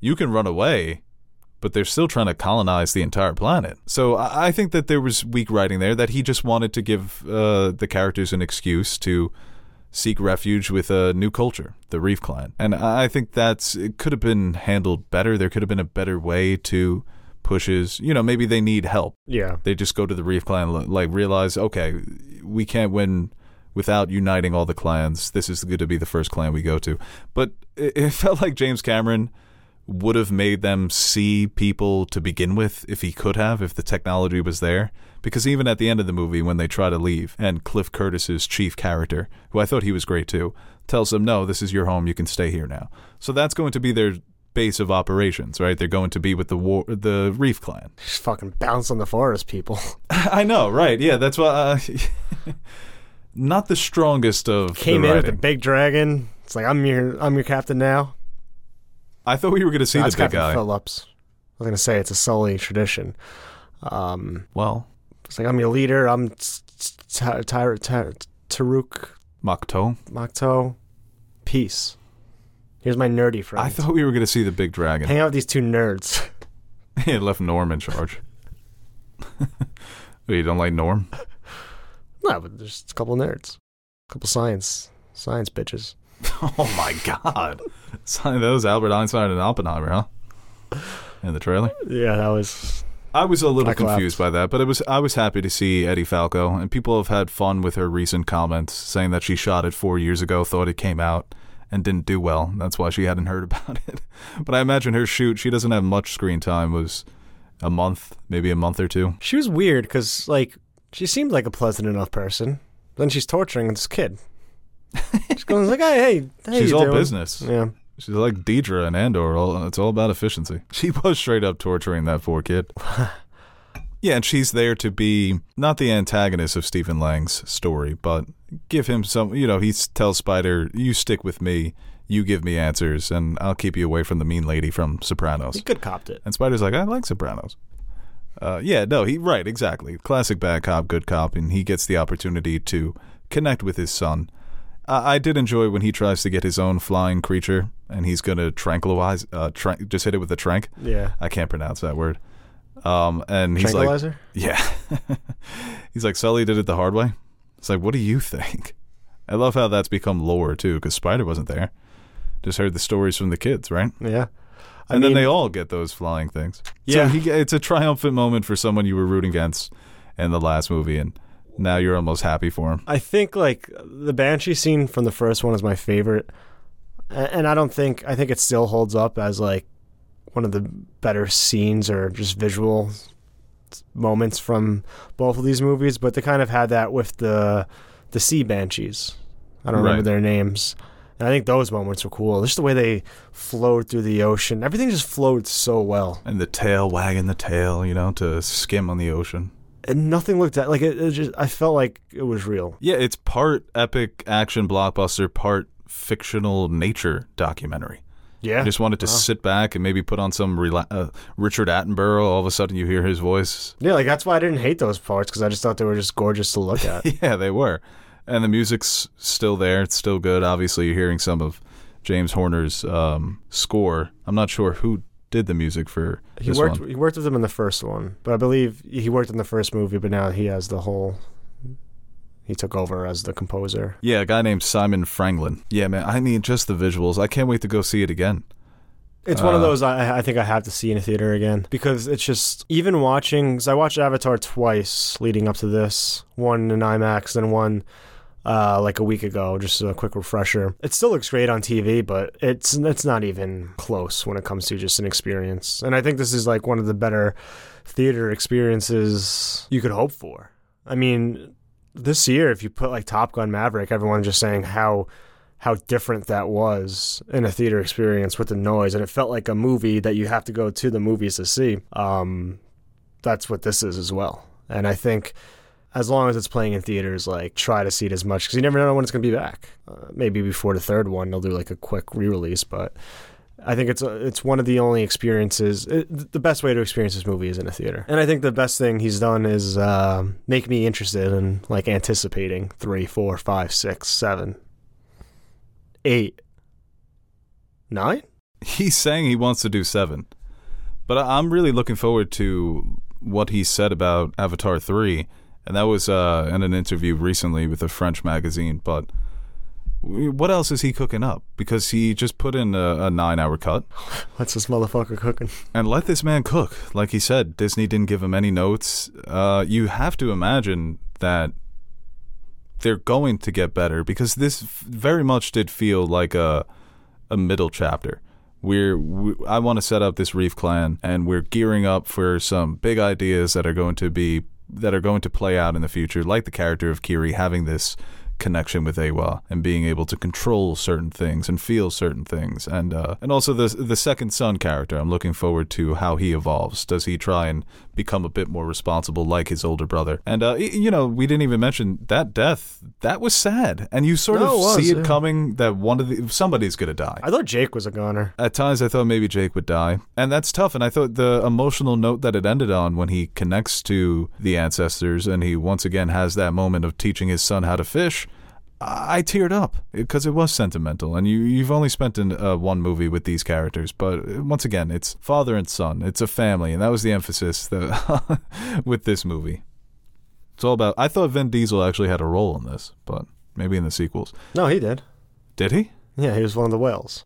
you can run away, but they're still trying to colonize the entire planet. So I think that there was weak writing there that he just wanted to give uh, the characters an excuse to seek refuge with a new culture, the Reef Clan. And I think that's it could have been handled better. There could have been a better way to push his, you know, maybe they need help. yeah. They just go to the Reef Clan, like realize, okay, we can't win without uniting all the clans. This is going to be the first clan we go to. But it, it felt like James Cameron would have made them see people to begin with if he could have, if the technology was there. Because even at the end of the movie, when they try to leave, and Cliff Curtis's chief character, who I thought he was great too, tells them, "No, this is your home. You can stay here now." So that's going to be their base of operations, right? They're going to be with the war, the Reef Clan. Just fucking bounce on the forest people. I know, right? Yeah, that's why. Uh, not the strongest of Came in with the writing. big dragon. It's like I'm your I'm your captain now. I thought we were going to see That's the big guy. Phillips. I was gonna say it's a Sully tradition. Um, Well, it's like I'm your leader. I'm Toruk Makto. Makto. Peace. Here's my nerdy friend. I thought we were going to see the big dragon. Hang out with these two nerds. he had left Norm in charge. you don't like Norm? no, but there's a couple nerds, a couple science science bitches. Oh my God! That was Albert Einstein and Oppenheimer, huh? In the trailer. Yeah, that was I was a little I confused by that, but it was I was happy to see Edie Falco, and people have had fun with her recent comments, saying that she shot it four years ago, thought it came out, and didn't do well. That's why she hadn't heard about it. But I imagine her shoot, she doesn't have much screen time. Was a month, maybe a month or two. She was weird because, like, she seemed like a pleasant enough person. Then she's torturing this kid. She's going like, hey, hey, She's you all doing?" business. Yeah. She's like Dedra and Andor. All, it's all about efficiency. She was straight up torturing that poor kid. yeah, and she's there to be not the antagonist of Stephen Lang's story, but give him some. You know, he tells Spider, "You stick with me. You give me answers, and I'll keep you away from the mean lady from Sopranos." He Sopranos." good copped it. And Spider's like, "I like Sopranos." Uh, yeah, no, he right, exactly. Classic bad cop, good cop, and he gets the opportunity to connect with his son. I I did enjoy when he tries to get his own flying creature, and he's gonna tranquilize, uh, tra- just hit it with a trank. Yeah. I can't pronounce that word. Um, and he's like, yeah, he's like, Sully did it the hard way. It's like, what do you think? I love how that's become lore too, because Spider wasn't there. Just heard the stories from the kids, right? yeah. I and then they all get those flying things. Yeah. So he, it's a triumphant moment for someone you were rooting against in the last movie, and now you're almost happy for him. I think like the Banshee scene from the first one is my favorite, and I don't think I think it still holds up as like one of the better scenes or just visual moments from both of these movies. But they kind of had that with the the Sea Banshees. I don't remember their names. And I think those moments were cool. Just the way they flowed through the ocean. Everything just flowed so well. And the tail wagging the tail, you know, to skim on the ocean. And nothing looked at like it, it just I felt like it was real. Yeah, it's part epic action blockbuster, part fictional nature documentary. Yeah. I just wanted to Wow. sit back and maybe put on some rela- uh, Richard Attenborough. All of a sudden, you hear his voice. Yeah, like that's why I didn't hate those parts because I just thought they were just gorgeous to look at. Yeah, they were. And the music's still there. It's still good. Obviously, you're hearing some of James Horner's um, score. I'm not sure who did the music for he this worked one. he worked with them in the first one, but I believe he worked in the first movie, but now he has the whole. He took over as the composer. Yeah, a guy named Simon Franglen. Yeah, man. I mean, just the visuals. I can't wait to go see it again. It's one of Uh, those I, I think I have to see in a theater again because it's just even watching. Cause I watched Avatar twice leading up to this, one in IMAX and one uh, like a week ago. Just a quick refresher. It still looks great on TV, but it's it's not even close when it comes to just an experience. And I think this is like one of the better theater experiences you could hope for. I mean, this year, if you put like Top Gun Maverick, everyone's just saying how how different that was in a theater experience with the noise, and it felt like a movie that you have to go to the movies to see. Um, that's what this is as well, and I think as long as it's playing in theaters, like try to see it as much because you never know when it's going to be back. Uh, maybe before the third one, they'll do like a quick re-release, but. I think it's it's one of the only experiences. It, the best way to experience this movie is in a theater, and I think the best thing he's done is uh, make me interested in like anticipating three, four, five, six, seven, eight, nine. He's saying he wants to do seven, but I'm really looking forward to what he said about Avatar three, and that was uh, in an interview recently with a French magazine. But what else is he cooking up? Because he just put in a, a nine-hour cut, What's this motherfucker cooking? and let this man cook. Like he said, Disney didn't give him any notes. Uh, you have to imagine that they're going to get better because this very much did feel like a a middle chapter. We're we, I want to set up this Reef Clan, and we're gearing up for some big ideas that are going to be that are going to play out in the future, like the character of Kiri having this connection with Eywa and being able to control certain things and feel certain things, and uh, and also the the second son character. I'm looking forward to how he evolves. Does he try and become a bit more responsible like his older brother? And uh, you know, we didn't even mention that death. That was sad, and you sort No, of it was, see it yeah. coming that one of the somebody's gonna die. I thought Jake was a goner. At times, I thought maybe Jake would die, and that's tough. And I thought the emotional note that it ended on when he connects to the ancestors and he once again has that moment of teaching his son how to fish. I teared up because it was sentimental, and you you've only spent in uh, one movie with these characters, but uh, once again, it's father and son, it's a family, and that was the emphasis that with this movie. It's all about. I thought Vin Diesel actually had a role in this, but maybe in the sequels. No, he did. Did he? Yeah, he was one of the whales.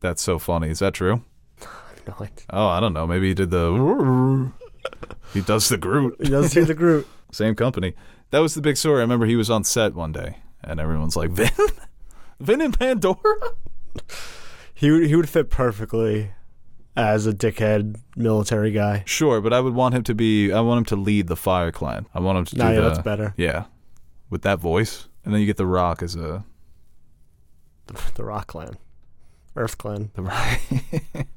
That's so funny. Is that true? No, Oh, I don't know. Maybe he did the. He does the Groot. He does do the Groot. Same company. That was the big story. I remember he was on set one day, and everyone's like, "Vin, Vin and Pandora." He would- he would fit perfectly as a dickhead military guy. Sure, but I would want him to be. I want him to lead the Fire Clan. I want him to Nah, do yeah, the. that's better. Yeah, with that voice, and then you get the Rock as a The, the Rock Clan, Earth Clan. the Rock.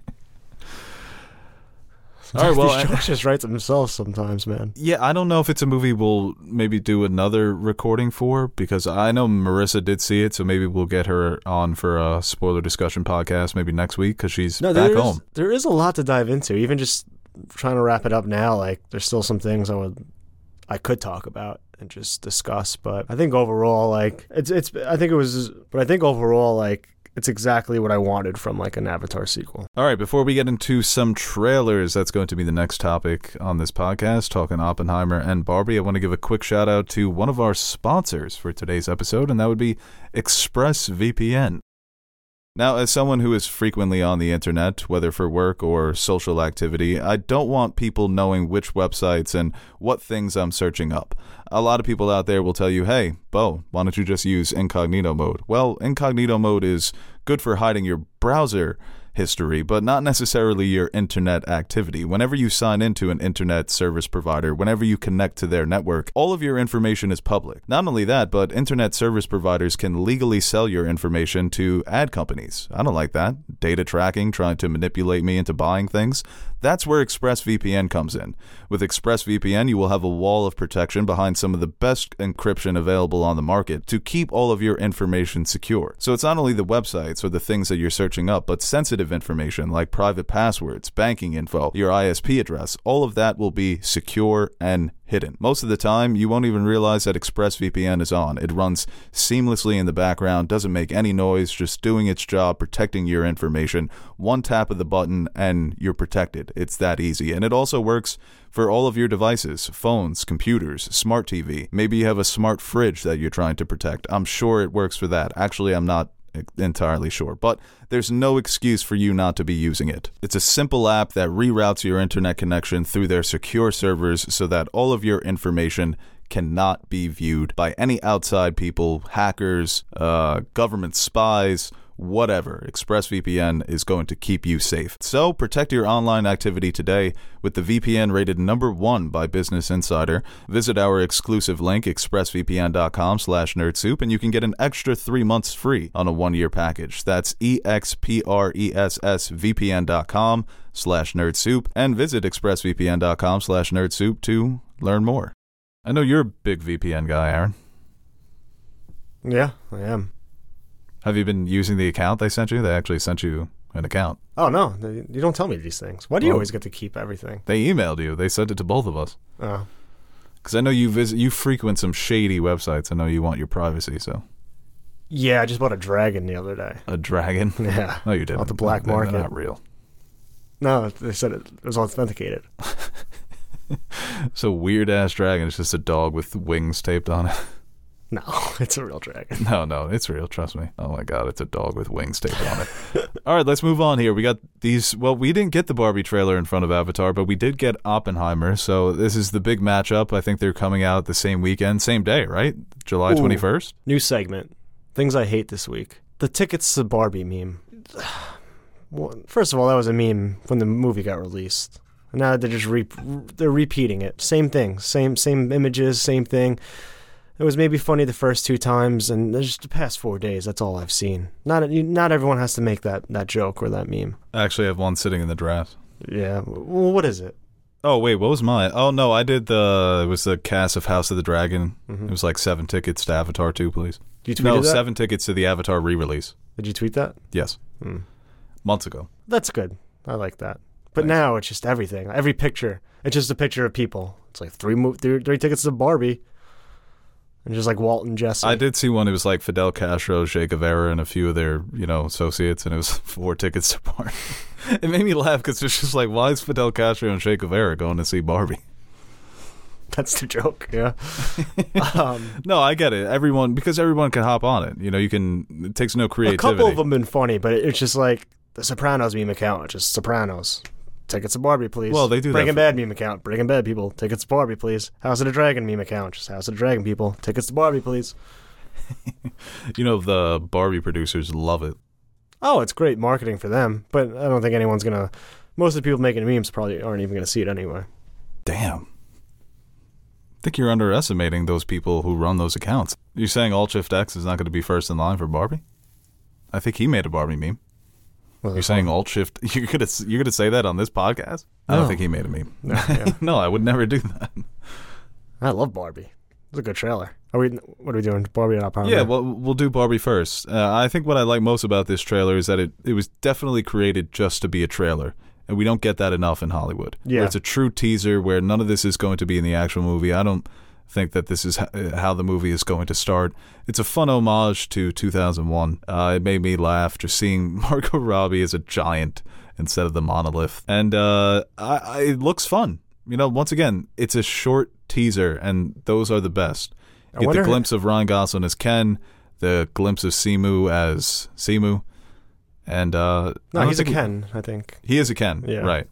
All right, well, These I- just write themselves sometimes, man. Yeah, I don't know if it's a movie we'll maybe do another recording for because I know Marissa did see it, so maybe we'll get her on for a spoiler discussion podcast maybe next week because she's No, back home. there is a lot to dive into. Even just trying to wrap it up now, like there's still some things I would I could talk about and just discuss. But I think overall, like it's it's I think it was, but I think overall, like it's exactly what I wanted from like an Avatar sequel. All right, before we get into some trailers, that's going to be the next topic on this podcast, talking Oppenheimer and Barbie. I want to give a quick shout out to one of our sponsors for today's episode, and that would be ExpressVPN. Now, as someone who is frequently on the internet, whether for work or social activity, I don't want people knowing which websites and what things I'm searching up. A lot of people out there will tell you, hey, Bo, why don't you just use incognito mode? Well, incognito mode is good for hiding your browser history, but not necessarily your internet activity. Whenever you sign into an internet service provider, whenever you connect to their network, all of your information is public. Not only that, but internet service providers can legally sell your information to ad companies. I don't like that. Data tracking, trying to manipulate me into buying things. That's where ExpressVPN comes in. With ExpressVPN, you will have a wall of protection behind some of the best encryption available on the market to keep all of your information secure. So it's not only the websites or the things that you're searching up, but sensitive information like private passwords, banking info, your ISP address, all of that will be secure and hidden. Most of the time, you won't even realize that ExpressVPN is on. It runs seamlessly in the background, doesn't make any noise, just doing its job, protecting your information. One tap of the button and you're protected. It's that easy. And it also works for all of your devices phones, computers, smart TV. Maybe you have a smart fridge that you're trying to protect. I'm sure it works for that. Actually, I'm not entirely sure, but there's no excuse for you not to be using it. It's a simple app that reroutes your internet connection through their secure servers so that all of your information cannot be viewed by any outside people, hackers, uh, government spies. Whatever, ExpressVPN is going to keep you safe. So protect your online activity today with the VPN rated number one by Business Insider. Visit our exclusive link, expressvpn.com slash nerdsoup, and you can get an extra three months free on a one-year package. That's expressvpn.com slash nerdsoup, and visit expressvpn.com slash nerdsoup to learn more. I know you're a big VPN guy, Aaron. Yeah, I am. Have you been using the account they sent you? They actually sent you an account. Oh no, they- you don't tell me these things. Why do you Well- always get to keep everything? They emailed you. They sent it to both of us. Oh, Because I know you visit, you frequent some shady websites. I know you want your privacy. So yeah, I just bought a dragon the other day. a dragon. Yeah, No, you didn't. Off the black They're market. not real. No, they said it, it was authenticated. It's a weird ass dragon. It's just a dog with wings taped on it. No, it's a real dragon. No, no, it's real. Trust me. Oh my god, it's a dog with wings taped on it. All right, let's move on here. We got these. Well, we didn't get the Barbie trailer in front of Avatar, but we did get Oppenheimer. So this is the big matchup. I think they're coming out the same weekend, same day, right? July twenty first. New segment. Things I hate this week. The tickets to Barbie meme. Well, first of all, that was a meme when the movie got released. Now they're just re- they're repeating it. Same thing. Same same images. Same thing. It was maybe funny the first two times, and just the past four days. That's all I've seen. Not not everyone has to make that that joke or that meme. I actually have one sitting in the draft. Yeah. Well, what is it? Oh wait, what was mine? Oh no, I did the. It was the cast of House of the Dragon. It was like seven tickets to Avatar two, please. You tweeted No, that? seven tickets to the Avatar re-release. Did you tweet that? Yes, Hmm. months ago. That's good. I like that. But now it's just everything. Every picture, it's just a picture of people. It's like three mo- three, three tickets to Barbie, and just like Walt and Jesse. I did see one. It was like Fidel Castro, Che Guevara, and a few of their you know associates, and it was four tickets to Barbie. it made me laugh because it's just like, why is Fidel Castro and Che Guevara going to see Barbie? That's the joke. Yeah. um, No, I get it. Everyone because everyone can hop on it. You know, you can. It takes no creativity. a couple of them been funny, but it's just like the Sopranos meme account. Just Sopranos. Tickets to Barbie, please. Well, they do that Breaking for- Bad meme account. Breaking Bad people. Tickets to Barbie, please. House of the Dragon meme account. Just House of the Dragon people. Tickets to Barbie, please. You know, the Barbie producers love it. Oh, it's great marketing for them, but I don't think anyone's gonna. Most of the people making memes probably aren't even gonna see it anyway. Damn. I think you're underestimating those people who run those accounts. You're saying Alt Shift X is not going to be first in line for Barbie? I think he made a Barbie meme. Well, You're saying Alt Shift? You're gonna you're gonna say that on this podcast? I don't think he made a meme. No, yeah. no, I would never do that. I love Barbie. It's a good trailer. Are we? What are we doing? Barbie and Oppenheimer. Yeah, well, we'll do Barbie first. Uh, I think what I like most about this trailer is that it, it was definitely created just to be a trailer. And we don't get that enough in Hollywood. Where Yeah. it's a true teaser where none of this is going to be in the actual movie. I don't think that this is how the movie is going to start. It's a fun homage to 2001. Uh, it made me laugh just seeing Margot Robbie as a giant instead of the monolith. And uh, I, I, it looks fun. You know, once again, it's a short teaser, and those are the best. You get the glimpse of Ryan Gosling as Ken, the glimpse of Simu as Simu, and uh, no, he's a Ken. I think. He is a Ken, Yeah. right?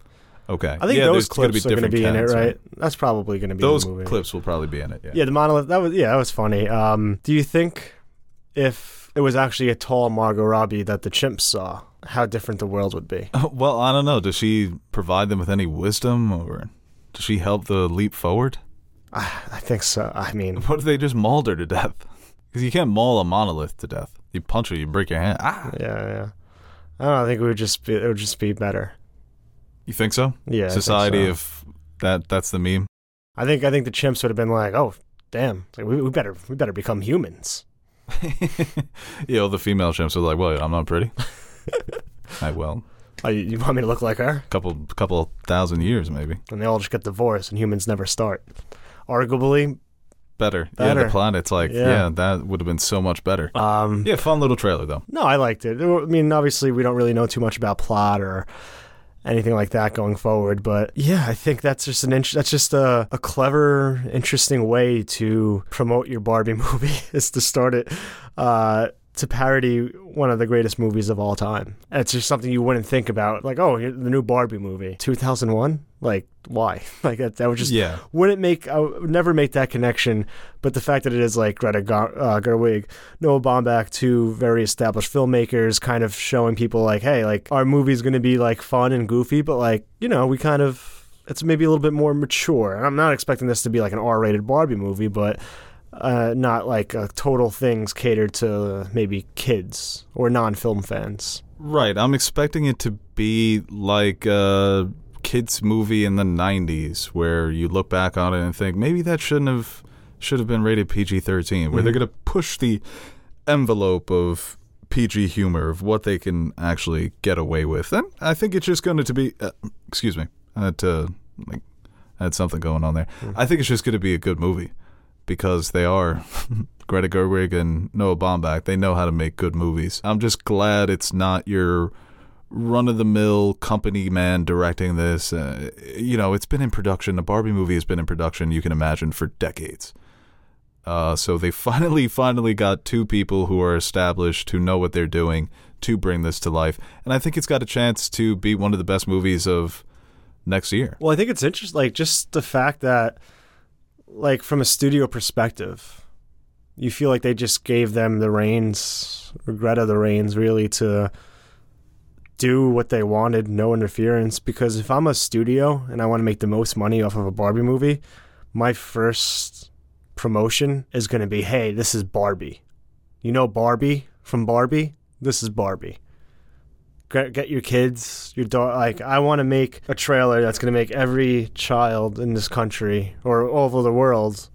Okay, I think yeah, those there's gonna clips are going to different be in it, right? That's probably going to be Those in the movie. clips will probably be in it. Yeah. Yeah, the monolith. That was yeah, that was funny. Um, do you think if it was actually a tall Margot Robbie that the chimps saw, how different the world would be? Well, I don't know. Does she provide them with any wisdom, or does she help the leap forward? I think so. I mean, What if they just mauled her to death? Because you can't maul a monolith to death. You punch her, you break your hand. Ah, yeah, yeah. I don't know. I think it would just be it would just be better. You think so? Yeah, Society so. of that. That's the meme. I think I think the chimps would have been like, oh, damn, like, we, we better we better become humans. you know, the female chimps are like, "Well, I'm not pretty." I will. Oh, you, you want me to look like her? Couple, couple thousand years, maybe. And they all just get divorced, and humans never start. Arguably, Better. Yeah, Better. the planet's like, Yeah. yeah, that would have been so much better. um, Yeah, fun little trailer though. No, I liked it. I mean, obviously, we don't really know too much about plot or anything like that going forward, but yeah, I think that's just an int- that's just a, a clever, interesting way to promote your Barbie movie is to start it uh, to parody one of the greatest movies of all time. It's just something you wouldn't think about, like, oh, the new Barbie movie, two thousand one. Like, why? Like that? That would just Yeah. wouldn't make I would never make that connection. But the fact that it is like Greta uh, Gerwig, Noah Baumbach, two very established filmmakers, kind of showing people like, hey, like our movie's going to be like fun and goofy, but like you know, we kind of it's maybe a little bit more mature. And I'm not expecting this to be like an R-rated Barbie movie, but uh, not like uh, total things catered to maybe kids or non-film fans. Right. I'm expecting it to be like a kids movie in the 90s where you look back on it and think maybe that shouldn't have should have been rated PG-13 where they're going to push the envelope of PG humor of what they can actually get away with. And I think it's just going to be uh, excuse me. I had to like I had something going on there. I think it's just going to be a good movie because they are Greta Gerwig and Noah Baumbach. They know how to make good movies. I'm just glad it's not your run of the mill company man directing this. Uh, you know, it's been in production. The Barbie movie has been in production, you can imagine, for decades. Uh, so they finally, finally got two people who are established, who know what they're doing to bring this to life. And I think it's got a chance to be one of the best movies of next year. Well, I think it's interesting, like just the fact that, like from a studio perspective, you feel like they just gave them the reins, Greta the reins, really to do what they wanted, no interference. Because if I'm a studio and I want to make the most money off of a Barbie movie, my first promotion is going to be, "Hey, this is Barbie. You know Barbie from Barbie? This is Barbie." Get, get your kids, your daughter. Like, I want to make a trailer that's going to make every child in this country or all over the world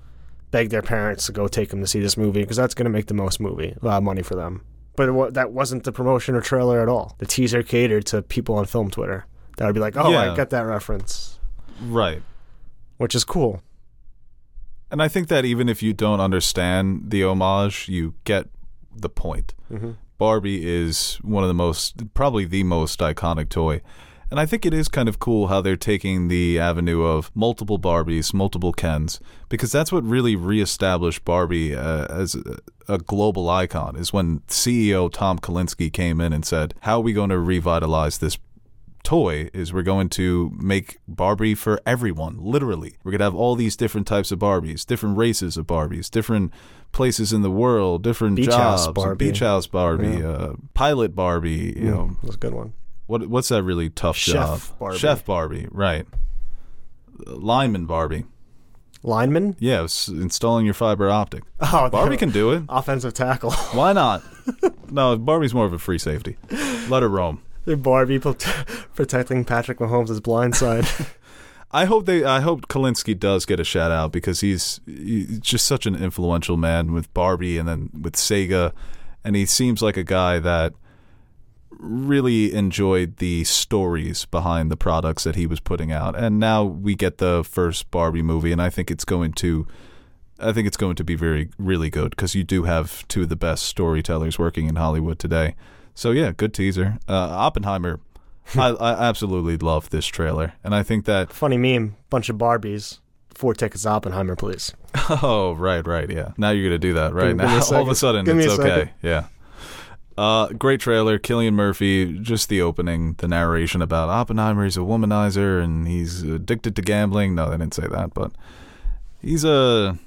beg their parents to go take them to see this movie because that's going to make the most movie uh, money for them. But it, wa- that wasn't the promotion or trailer at all. The teaser catered to people on film Twitter. That would be like, oh, Yeah. I get that reference, Right. which is cool. And I think that even if you don't understand the homage, you get the point. Mm-hmm. Barbie is one of the most, probably the most iconic toy. And I think it is kind of cool how they're taking the avenue of multiple Barbies, multiple Kens, because that's what really reestablished Barbie uh, as a, a global icon. Is when CEO Tom Kalinske came in and said, "How are we going to revitalize this toy is we're going to make Barbie for everyone, literally. We're going to have all these different types of Barbies, different races of Barbies, different places in the world, different Beach jobs, house Barbie. beach house Barbie, uh, pilot Barbie, you know, That's a good one. what what's that really tough Chef job? Barbie. Chef Barbie, right. Lineman Barbie. Lineman? Yeah, installing your fiber optic. Oh, Barbie can do it. offensive tackle. Why not? no, Barbie's more of a free safety. Let her roam. Barbie pro- protecting Patrick Mahomes' blind side. I hope they. I hope Kalinske does get a shout out because he's, he's just such an influential man with Barbie and then with Sega, and he seems like a guy that really enjoyed the stories behind the products that he was putting out. And now we get the first Barbie movie, and I think it's going to. I think it's going to be very, really good because you do have two of the best storytellers working in Hollywood today. So yeah, good teaser. Uh, Oppenheimer, I, I absolutely love this trailer, and I think that Funny meme. Bunch of Barbies. Four tickets Oppenheimer, please. Oh, right, right, yeah. Now you're gonna do that right Give now. All of a sudden, Give it's a okay. second. Yeah. Uh, great trailer. Cillian Murphy. Just the opening, the narration about Oppenheimer. He's a womanizer and he's addicted to gambling. No, they didn't say that, but he's a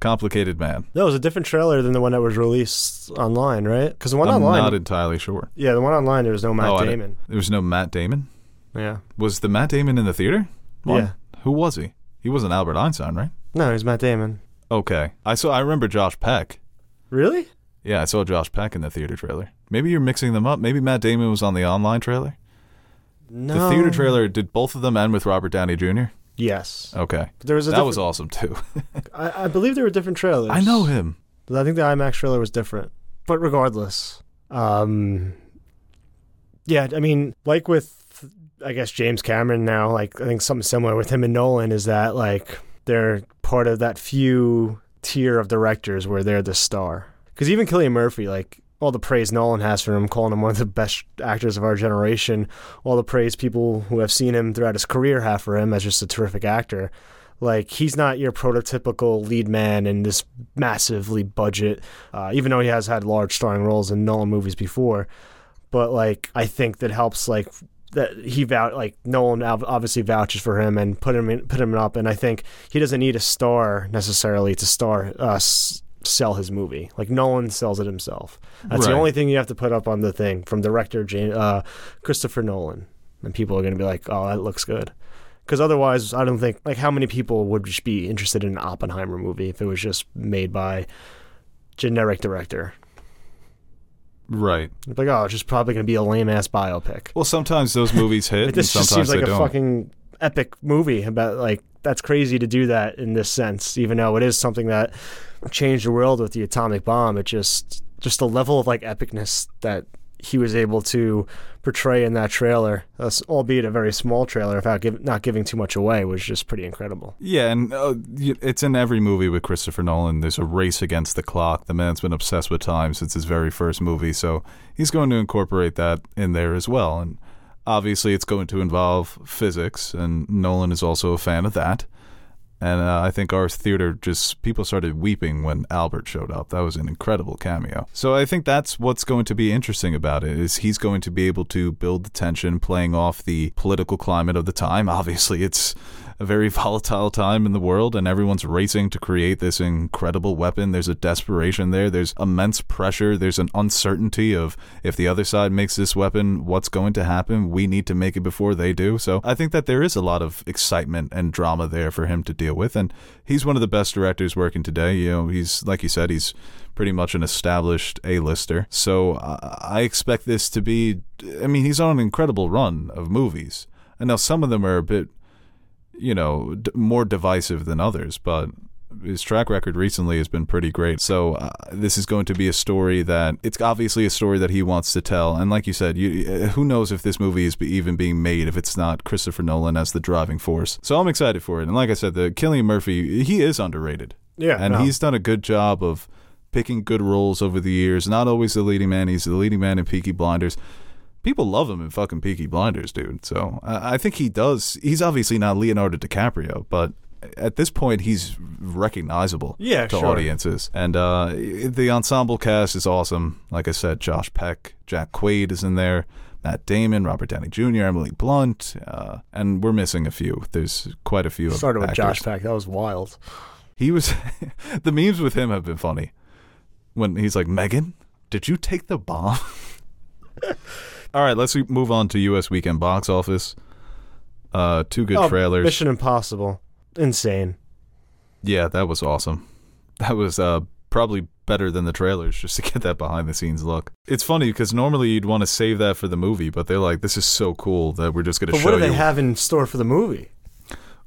complicated man. That was a different trailer than the one that was released online, right? Because the one online. I'm online, not entirely sure. yeah, the one online there was no Matt Oh, Damon. There was no Matt Damon. Yeah, Was the Matt Damon in the theater? one? Yeah. Who was he? He wasn't Albert Einstein, right? no, he's Matt Damon. Okay. I saw. I remember Josh Peck. Really? Yeah, I saw Josh Peck in the theater trailer. Maybe you're mixing them up. Maybe Matt Damon was on the online trailer. No. The theater trailer did both of them end with Robert Downey Jr. Yes, Okay, but there was a. that was awesome too. I, I believe there were different trailers. I know him. I think the IMAX trailer was different. But regardless, um, yeah, I mean, like with, I guess, James Cameron now, like, I think something similar with him and Nolan is that, like, they're part of that few tier of directors where they're the star. Because even Cillian Murphy, like, all the praise Nolan has for him, calling him one of the best actors of our generation, all the praise people who have seen him throughout his career have for him as just a terrific actor. Like he's not your prototypical lead man in this massively budget, uh, even though he has had large starring roles in Nolan movies before. But like I think that helps like that he vouch like Nolan obviously vouches for him and put him in, put him up, and I think he doesn't need a star necessarily to star uh, s- sell his movie. Like Nolan sells it himself. That's the only thing you have to put up on the thing from director James, uh, Christopher Nolan, and people are going to be like, "Oh, that looks good." Because otherwise, I don't think like how many people would just be interested in an Oppenheimer movie if it was just made by generic director. Right. It's like, oh, it's just probably going to be a lame ass biopic. Well, sometimes those movies hit, this just seems like a don't. fucking epic movie about like that's crazy to do that in this sense. Even though it is something that changed the world with the atomic bomb, it just just the level of like epicness that he was able to portray in that trailer, albeit a very small trailer, without give, not giving too much away, was just pretty incredible. Yeah, and uh, it's in every movie with Christopher Nolan. There's a race against the clock. The man's been obsessed with time since his very first movie, so he's going to incorporate that in there as well. And obviously, it's going to involve physics, and Nolan is also a fan of that. And uh, I think our theater just people started weeping when Albert showed up. That was an incredible cameo. So I think that's what's going to be interesting about it is he's going to be able to build the tension, playing off the political climate of the time. Obviously, it's a very volatile time in the world, and everyone's racing to create this incredible weapon. There's a desperation there. There's immense pressure. There's an uncertainty of if the other side makes this weapon, what's going to happen? We need to make it before they do. So I think that there is a lot of excitement and drama there for him to deal with, and he's one of the best directors working today. You know, he's like you said, he's pretty much an established A-lister. So I expect this to be. I mean, he's on an incredible run of movies, and now some of them are a bit you know, d- more divisive than others, but his track record recently has been pretty great. So uh, this is going to be a story that it's obviously a story that he wants to tell. And like you said, you, uh, who knows if this movie is even being made if it's not Christopher Nolan as the driving force. So I'm excited for it. And like I said, the Cillian Murphy, he is underrated, Yeah, and no. he's done a good job of picking good roles over the years. Not always the leading man. He's the leading man in Peaky Blinders people love him in fucking Peaky Blinders, dude. So I I think he does. He's obviously not Leonardo DiCaprio, but at this point, he's recognizable Yeah, to sure. audiences. And uh, the ensemble cast is awesome. Like I said, Josh Peck, Jack Quaid is in there. Matt Damon, Robert Downey Jr., Emily Blunt, uh, and we're missing a few. There's quite a few. Started with actors. Josh Peck. That was wild. He was the memes with him have been funny. When he's like, "Megan, did you take the bomb?" All right, let's move on to U.S. weekend box office. Uh, two good Oh, trailers. Mission Impossible. Insane. Yeah, that was awesome. That was uh, probably better than the trailers just to get that behind the scenes look. It's funny because normally you'd want to save that for the movie, but they're like, "This is so cool that we're just going to show what do they you." have in store for the movie?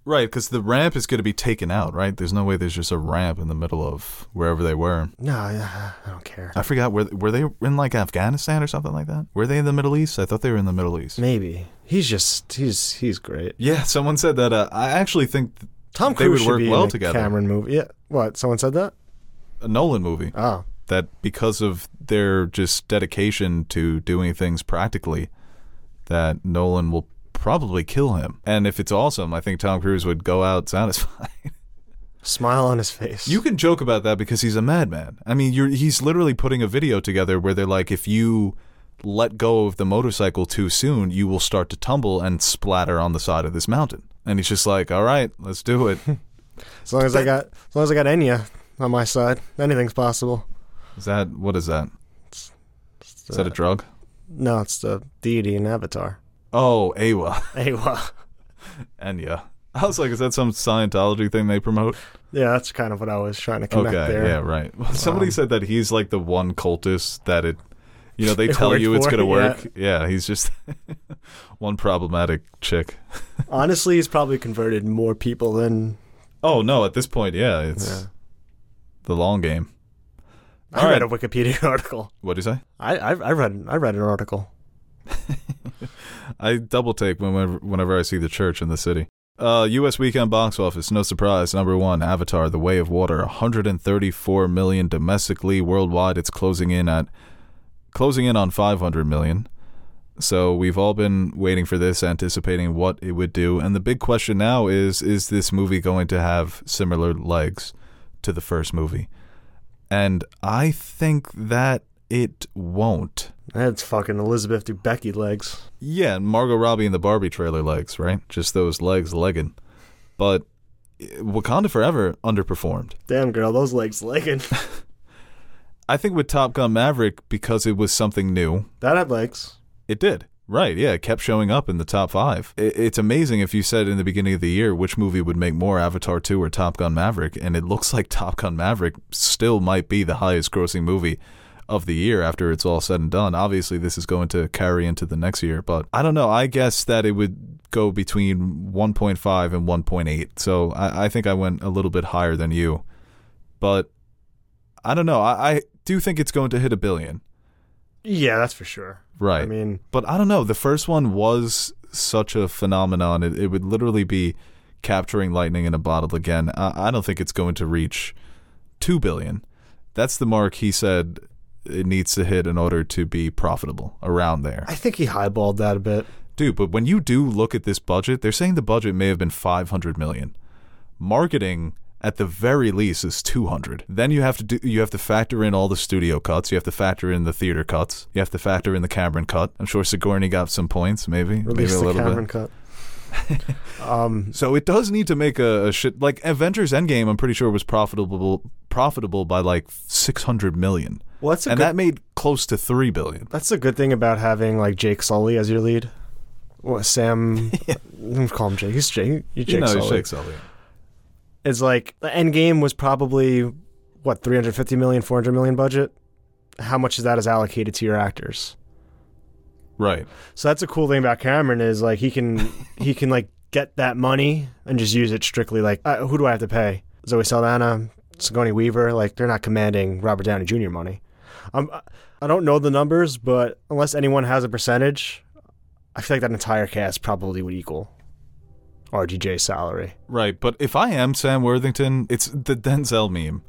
Right, because the ramp is going to be taken out. Right, there's no way there's just a ramp in the middle of wherever they were. No, I I don't care. I forgot were were they in like Afghanistan or something like that? Were they in the Middle East? I thought they were in the Middle East. Maybe he's just he's he's great. Yeah, someone said that. Uh, I actually think th- Tom They Cruise would should work be well in a together. Cameron movie. Yeah. What? Someone said that? a Nolan movie Oh, that because of their just dedication to doing things practically, that Nolan will probably kill him. And if it's awesome, I think Tom Cruise would go out satisfied. smile on his face. you can joke about that because he's a madman. I mean, you're he's literally putting a video together where they're like, if you let go of the motorcycle too soon, you will start to tumble and splatter on the side of this mountain. And he's just like, all right, let's do it. as long as I got as long as I got Enya on my side, anything's possible. Is that what is that? Is that a drug? No, it's the deity in Avatar. Oh, Eywa. Eywa. Enya. I was like, is that some Scientology thing they promote? Yeah, that's kind of what I was trying to connect okay, there. Okay, yeah, right. Well, somebody Um, said that he's like the one cultist that it, you know, they It tell you it's going to yeah. work. Yeah. he's just one problematic chick. Honestly, he's probably converted more people than Oh no, at this point, yeah, it's Yeah. the long game. I All read right. a Wikipedia article. What do you say? I, I I read I read an article. I double take whenever whenever I see the church in the city. Uh, U.S. weekend box office, no surprise. Number one, Avatar: The Way of Water, 134 million domestically. Worldwide, it's closing in at closing in on 500 million. So we've all been waiting for this, anticipating what it would do. And the big question now is: Is this movie going to have similar legs to the first movie? And I think that it won't. That's fucking Elizabeth Debicki legs. Yeah, and Margot Robbie in the Barbie trailer legs, right? Just those legs legging. But eh, Wakanda Forever underperformed. Damn girl, those legs legging. I think with Top Gun Maverick, because it was something new, that had legs. it did. Right, yeah, it kept showing up in the top five. It's amazing if you said in the beginning of the year which movie would make more, Avatar 2 or Top Gun Maverick, and it looks like Top Gun Maverick still might be the highest grossing movie of the year after it's all said and done. Obviously, this is going to carry into the next year, but I don't know. I guess that it would go between 1.5 and 1.8. So I, I think I went a little bit higher than you. But I don't know. I, I do think it's going to hit a billion. Yeah, that's for sure. Right. I mean, But I don't know. The first one was such a phenomenon. It, it would literally be capturing lightning in a bottle again. I, I don't think it's going to reach two billion. That's the mark he said it needs to hit in order to be profitable. Around there, I think he highballed that a bit. dude. But when you do look at this budget, they're saying the budget may have been five hundred million. Marketing. At the very least, is two hundred. Then you have to do. You have to factor in all the studio cuts. You have to factor in the theater cuts. You have to factor in the Cameron cut. I'm sure Sigourney got some points, maybe, maybe a the little Cameron bit. cut. Um, So it does need to make a, a shit like Avengers Endgame. I'm pretty sure was profitable profitable by like 600 million, well, that's a and good, that made close to three billion. that's a good thing about having like Jake Sully as your lead. What Sam? call him Jake. He's Jake. He's Jake you know, Sully. Jake Sully. It's like the Endgame was probably what 350 million, 400 million budget. How much of that is allocated to your actors? Right. So that's a cool thing about Cameron is like he can he can like get that money and just use it strictly like uh, who do I have to pay? Zoe Saldana, Sigourney Weaver, like they're not commanding Robert Downey Jr. money. Um, I don't know the numbers, but unless anyone has a percentage, I feel like that entire cast probably would equal RDJ's salary. Right. But if I am Sam Worthington, it's the Denzel meme.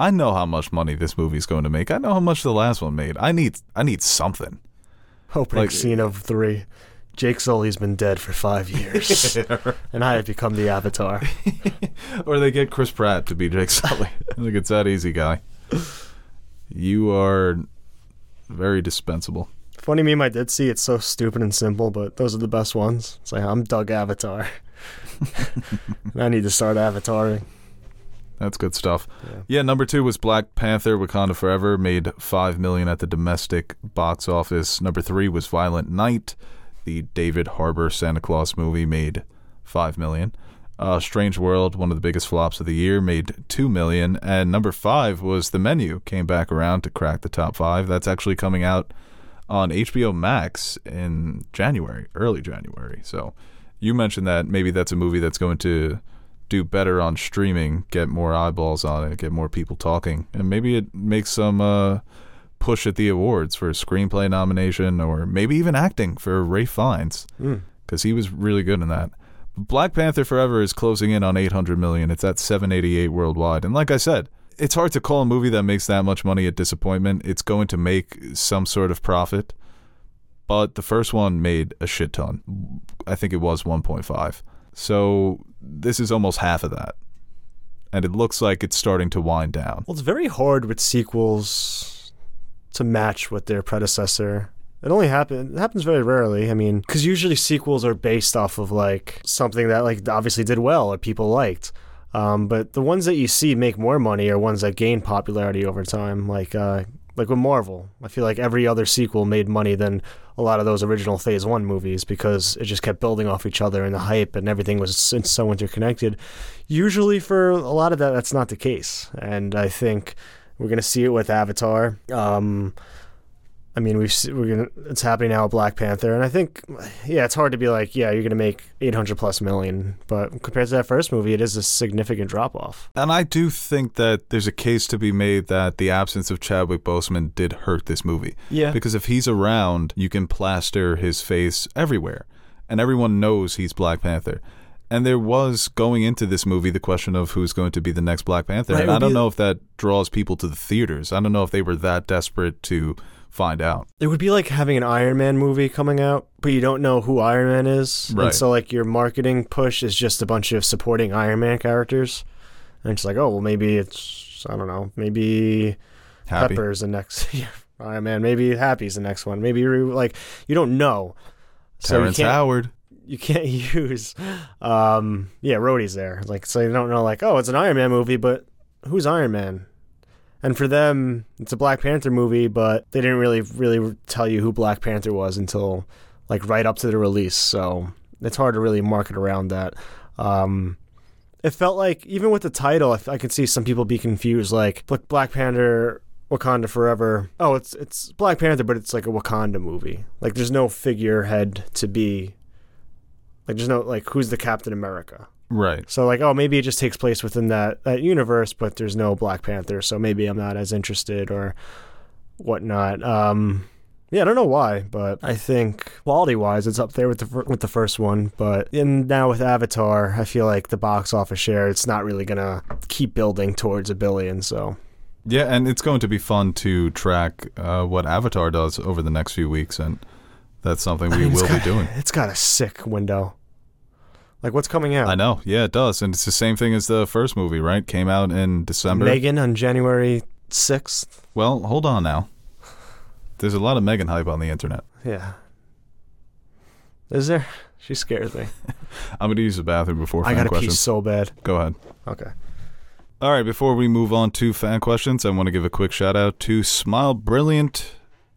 I know how much money this movie's going to make. I know how much the last one made. I need I need something. Opening Like- scene of three. Jake Sully's been dead for five years, and I have become the Avatar. or they get Chris Pratt to be Jake Sully. Look, it's that easy, guy. You are very dispensable. Funny meme I did see. It's so stupid and simple, but those are the best ones. It's like I'm Doug Avatar. I need to start avataring. That's good stuff. Yeah. Yeah. number two was Black Panther: Wakanda Forever, made five million at the domestic box office. Number three was Violent Night, the David Harbour Santa Claus movie, made five million. Uh, Strange World, one of the biggest flops of the year, made two million. And number five was The Menu, came back around to crack the top five. That's actually coming out on HBO Max in January, early January. So you mentioned that maybe that's a movie that's going to do better on streaming, get more eyeballs on it, get more people talking, and maybe it makes some uh, push at the awards for a screenplay nomination or maybe even acting for Ralph Fiennes Mm. because he was really good in that. Black Panther Forever is closing in on 800 million. It's at 788 worldwide, and like I said, it's hard to call a movie that makes that much money a disappointment. It's going to make some sort of profit, but the first one made a shit ton. I think it was 1.5. So this is almost half of that. And it looks like it's starting to wind down. Well, it's very hard with sequels to match with their predecessor. It only happen it happens very rarely. I mean, because usually sequels are based off of like something that like obviously did well or people liked. Um, but the ones that you see make more money are ones that gain popularity over time. Like uh, like with Marvel, I feel like every other sequel made money than a lot of those original Phase One movies because it just kept building off each other and the hype and everything was so interconnected. Usually, for a lot of that, that's not the case, and I think we're gonna see it with Avatar. Um, I mean, we've we're gonna it's happening now with Black Panther, and I think yeah, it's hard to be like yeah, you're gonna make 800 plus million, but compared to that first movie, it is a significant drop off. And I do think that there's a case to be made that the absence of Chadwick Boseman did hurt this movie. Yeah, Because if he's around, you can plaster his face everywhere, and everyone knows he's Black Panther. And there was going into this movie the question of who's going to be the next Black Panther, Right, and I don't be- know if that draws people to the theaters. I don't know if they were that desperate to find out. It would be like having an Iron Man movie coming out, but you don't know who Iron Man is. Right. And so like your marketing push is just a bunch of supporting Iron Man characters. And it's like, oh well maybe it's I don't know, maybe Happy. Pepper's the next yeah, Iron Man, maybe Happy's the next one. Maybe you're, like you don't know. So you Terrence can't Howard. you can't use um yeah, Rhodey's there. Like so you don't know like, oh, it's an Iron Man movie, but who's Iron Man? And for them, it's a Black Panther movie, but they didn't really really tell you who Black Panther was until like right up to the release. So it's hard to really market around that. Um it felt like even with the title, I, I could see some people be confused. Like, look, Black Panther, Wakanda Forever. Oh, it's it's Black Panther, but it's like a Wakanda movie. Like, there's no figurehead to be. Like, there's no like who's the Captain America. Right. So like, oh, maybe it just takes place within that that universe, but there's no Black Panther, so maybe I'm not as interested or whatnot. Um, yeah, I don't know why, but I think quality wise, it's up there with the with the first one. But in now with Avatar, I feel like the box office share, it's not really gonna keep building towards a billion. So Yeah, and it's going to be fun to track uh, what Avatar does over the next few weeks, and that's something we will got- be doing. It's got a sick window. Like what's coming out? I know. Yeah, it does, and it's the same thing as the first movie, right? Came out in December. Megan on January sixth. Well, hold on now. There's a lot of Megan hype on the internet. Yeah. Is there? She scares me. I'm going to use the bathroom before I gotta pee so bad. Go ahead. Okay. All right, before we move on to fan questions, I want to give a quick shout out to Smile Brilliant,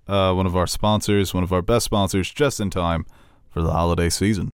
uh, one of our sponsors, one of our best sponsors, just in time for the holiday season.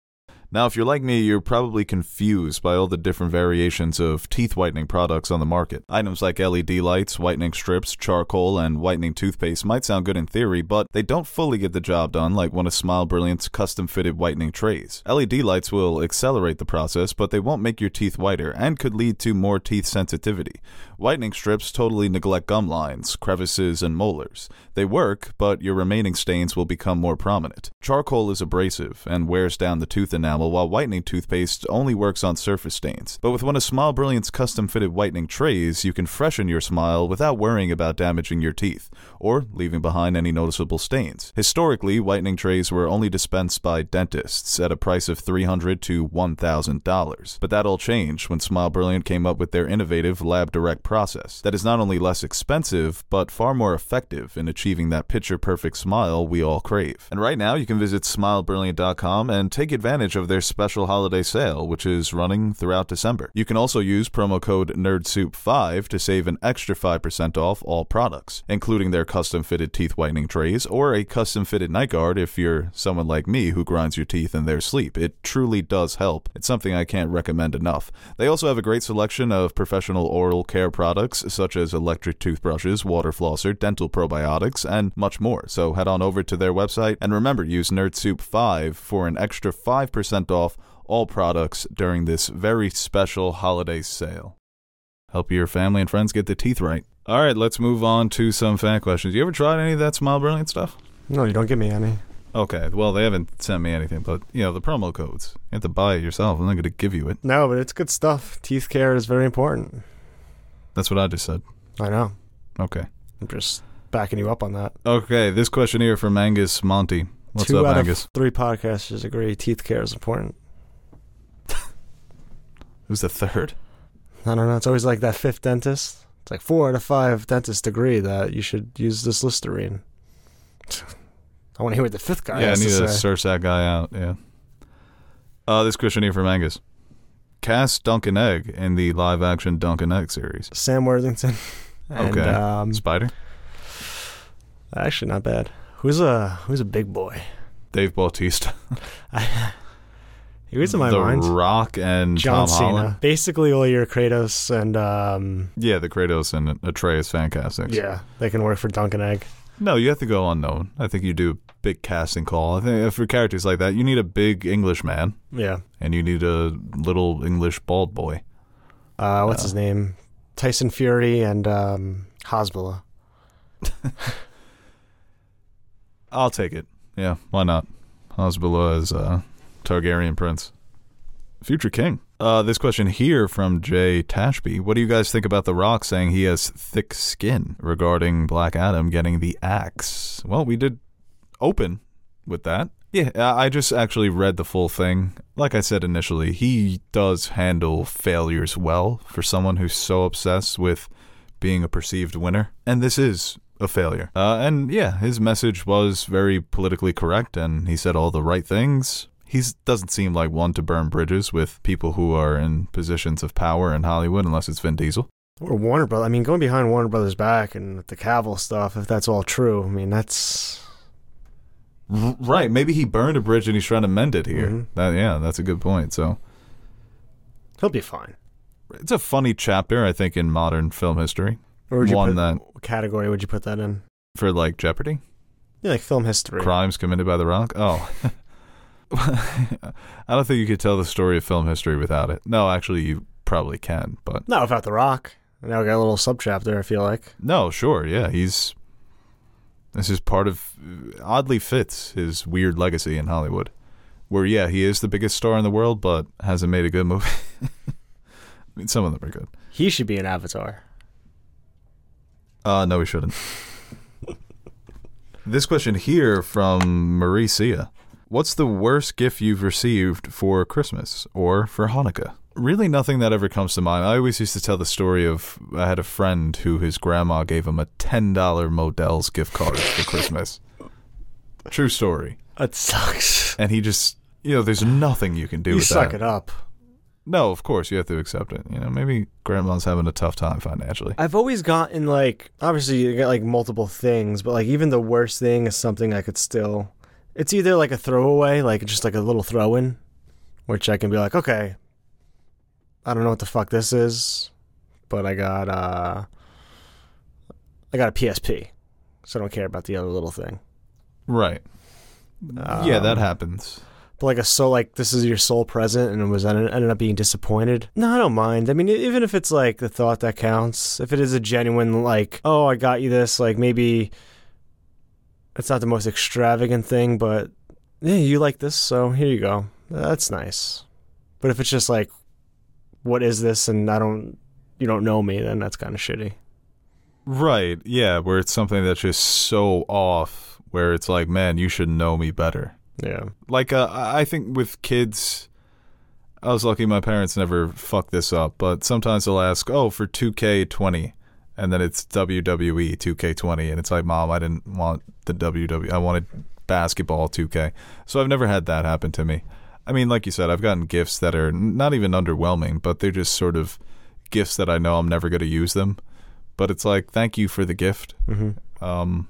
Now, if you're like me, you're probably confused by all the different variations of teeth whitening products on the market. Items like LED lights, whitening strips, charcoal, and whitening toothpaste might sound good in theory, but they don't fully get the job done like one of Smile Brilliant's custom fitted whitening trays. LED lights will accelerate the process, but they won't make your teeth whiter and could lead to more teeth sensitivity. Whitening strips totally neglect gum lines, crevices, and molars. They work, but your remaining stains will become more prominent. Charcoal is abrasive and wears down the tooth enamel while whitening toothpaste only works on surface stains. But with one of Smile Brilliant's custom fitted whitening trays, you can freshen your smile without worrying about damaging your teeth or leaving behind any noticeable stains. Historically, whitening trays were only dispensed by dentists at a price of $300 to $1,000. But that all changed when Smile Brilliant came up with their innovative lab direct process that is not only less expensive, but far more effective in achieving that picture perfect smile we all crave. And right now, you can visit smilebrilliant.com and take advantage of their special holiday sale, which is running throughout December. You can also use promo code NERDSOUP5 to save an extra 5% off all products, including their custom fitted teeth whitening trays or a custom fitted night guard if you're someone like me who grinds your teeth in their sleep. It truly does help. It's something I can't recommend enough. They also have a great selection of professional oral care products such as electric toothbrushes, water flosser, dental probiotics, and much more. So head on over to their website and remember use NerdSoup5 for an extra 5% off all products during this very special holiday sale. Help your family and friends get their teeth right. All right, let's move on to some fan questions. You ever tried any of that Smile Brilliant stuff? No, you don't give me any. Okay, well, they haven't sent me anything, but, you know, the promo codes. You have to buy it yourself. I'm not going to give you it. No, but it's good stuff. Teeth care is very important. That's what I just said. I know. Okay. I'm just backing you up on that. Okay, this question here from Angus Monty. What's Two up, out Angus? of three podcasters agree teeth care is important. Who's the third? I don't know. It's always like that fifth dentist. It's like four out of five dentists agree that you should use this Listerine. I want to hear what the fifth guy yeah, I need to to search that guy out. Yeah. Uh, this question here from Angus. Cast Dunk and Egg in the live action Dunk and Egg series. Sam Worthington. And, Okay. Um, Spider? actually, not bad. Who's a who's a big boy? Dave Bautista. He was in my the mind. Rock and John Tom Cena. Holland. Basically, all your Kratos and um, Yeah, the Kratos and Atreus fan castings. yeah, they can work for Dunk and Egg. No, you have to go unknown. I think you do a big casting call. I think for characters like that, you need a big English man Yeah. and you need a little English bald boy. Uh, what's Uh, his name? Tyson Fury and um, Hasbulla. I'll take it. Yeah, why not? Hasbullah is uh, Targaryen prince, future king. Uh, this question here from Jay Tashby. What do you guys think about The Rock saying he has thick skin regarding Black Adam getting the axe? Well, we did open with that. Yeah, I I just actually read the full thing. Like I said initially, he does handle failures well for someone who's so obsessed with being a perceived winner. And this is a failure. Uh, and yeah, his message was very politically correct and he said all the right things. He doesn't seem like one to burn bridges with people who are in positions of power in Hollywood, unless it's Vin Diesel. Or Warner Brothers. I mean, going behind Warner Brothers' back and the Cavill stuff, if that's all true, I mean, that's. Right. Maybe he burned a bridge and he's trying to mend it here. Mhm. That, yeah, that's a good point. So He'll be fine. it's a funny chapter, I think, in modern film history Where would you One put that- what category would you put that in? for like Jeopardy. Yeah, like film history. crimes committed by the rock oh i don't think you could tell the story of film history without it no actually you probably can but No, without The Rock. Now we got a little subchapter, I feel like. no sure yeah he's this is part of oddly fits his weird legacy in hollywood where yeah he is the biggest star in the world but hasn't made a good movie i mean some of them are good He should be an Avatar. Uh no we shouldn't this question here from Maricia. What's the worst gift you've received for Christmas or for Hanukkah? Really, nothing that ever comes to mind. I always used to tell the story of I had a friend who his grandma gave him a $10 Modell's gift card for Christmas. True story. That sucks. And he just, you know, there's nothing you can do You with suck that. it up. No, of course, you have to accept it. You know, maybe grandma's having a tough time financially. I've always gotten like obviously you get like multiple things, but like even the worst thing is something I could still. It's either like a throwaway, like just like a little throw in, which I can be like, okay, I don't know what the fuck this is, but I got uh, I got a PSP, so I don't care about the other little thing. Right. yeah, that Um, happens. But like a soul, like this is your sole present, and was ended, up being disappointed. No, I don't mind. I mean, even if it's like the thought that counts, if it is a genuine like, oh, I got you this, like maybe it's not the most extravagant thing, but yeah, you like this, so here you go. that's nice. But if it's just like, what is this, and I don't, you don't know me, then that's kind of shitty. Right. Yeah, where it's something that's just so off where it's like, man, you should know me better. Yeah. Like uh, I think with kids I was lucky my parents never fucked this up, but sometimes they'll ask, "Oh, for 2K20." And then it's WWE 2K20 and it's like, "Mom, I didn't want the WWE. I wanted basketball 2K." So I've never had that happen to me. I mean, like you said, I've gotten gifts that are not even underwhelming, but they're just sort of gifts that I know I'm never going to use them. But it's like, thank you for the gift. Mm-hmm. Um,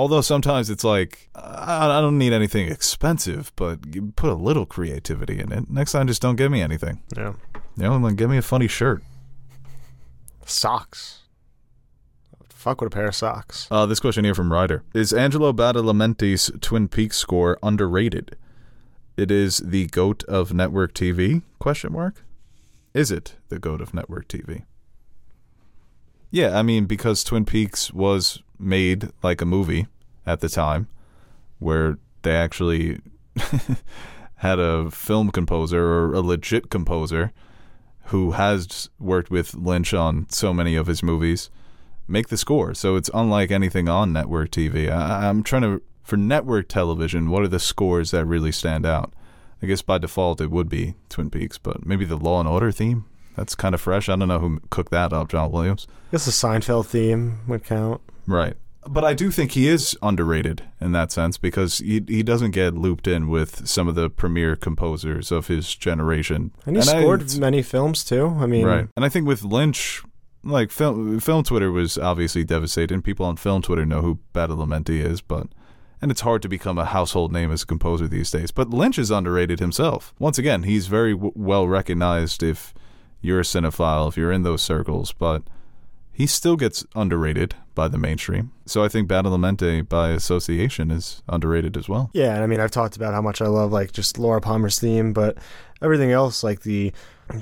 although sometimes it's like, I, I don't need anything expensive, but you put a little creativity in it. Next time, just don't give me anything. Yeah. You know, like, give me a funny shirt. Socks. Fuck with a pair of socks. Uh, this question here from Ryder is Angelo Badalamenti's Twin Peaks score underrated? It is the goat of network TV? Question mark. Is it the goat of network TV? Yeah, I mean because Twin Peaks was made like a movie at the time, where they actually had a film composer or a legit composer who has worked with Lynch on so many of his movies make the score. So it's unlike anything on network TV. I, I'm trying to for network television. What are the scores that really stand out? I guess by default it would be Twin Peaks, but maybe the Law and Order theme. That's kind of fresh. I don't know who cooked that up, John Williams. I guess the Seinfeld theme would count. Right. But I do think he is underrated in that sense because he he doesn't get looped in with some of the premier composers of his generation. And he I- scored many films too. I mean, right. And I think with Lynch, like film film Twitter was obviously devastating. People on film Twitter know who Badalamenti is, but and it's hard to become a household name as a composer these days. But Lynch is underrated himself. Once again, he's very w- well recognized if you're a cinephile, if you're in those circles, but he still gets underrated by the mainstream. So I think Badalamenti by association is underrated as well. Yeah, and I mean, I've talked about how much I love like just Laura Palmer's theme, but everything else, like the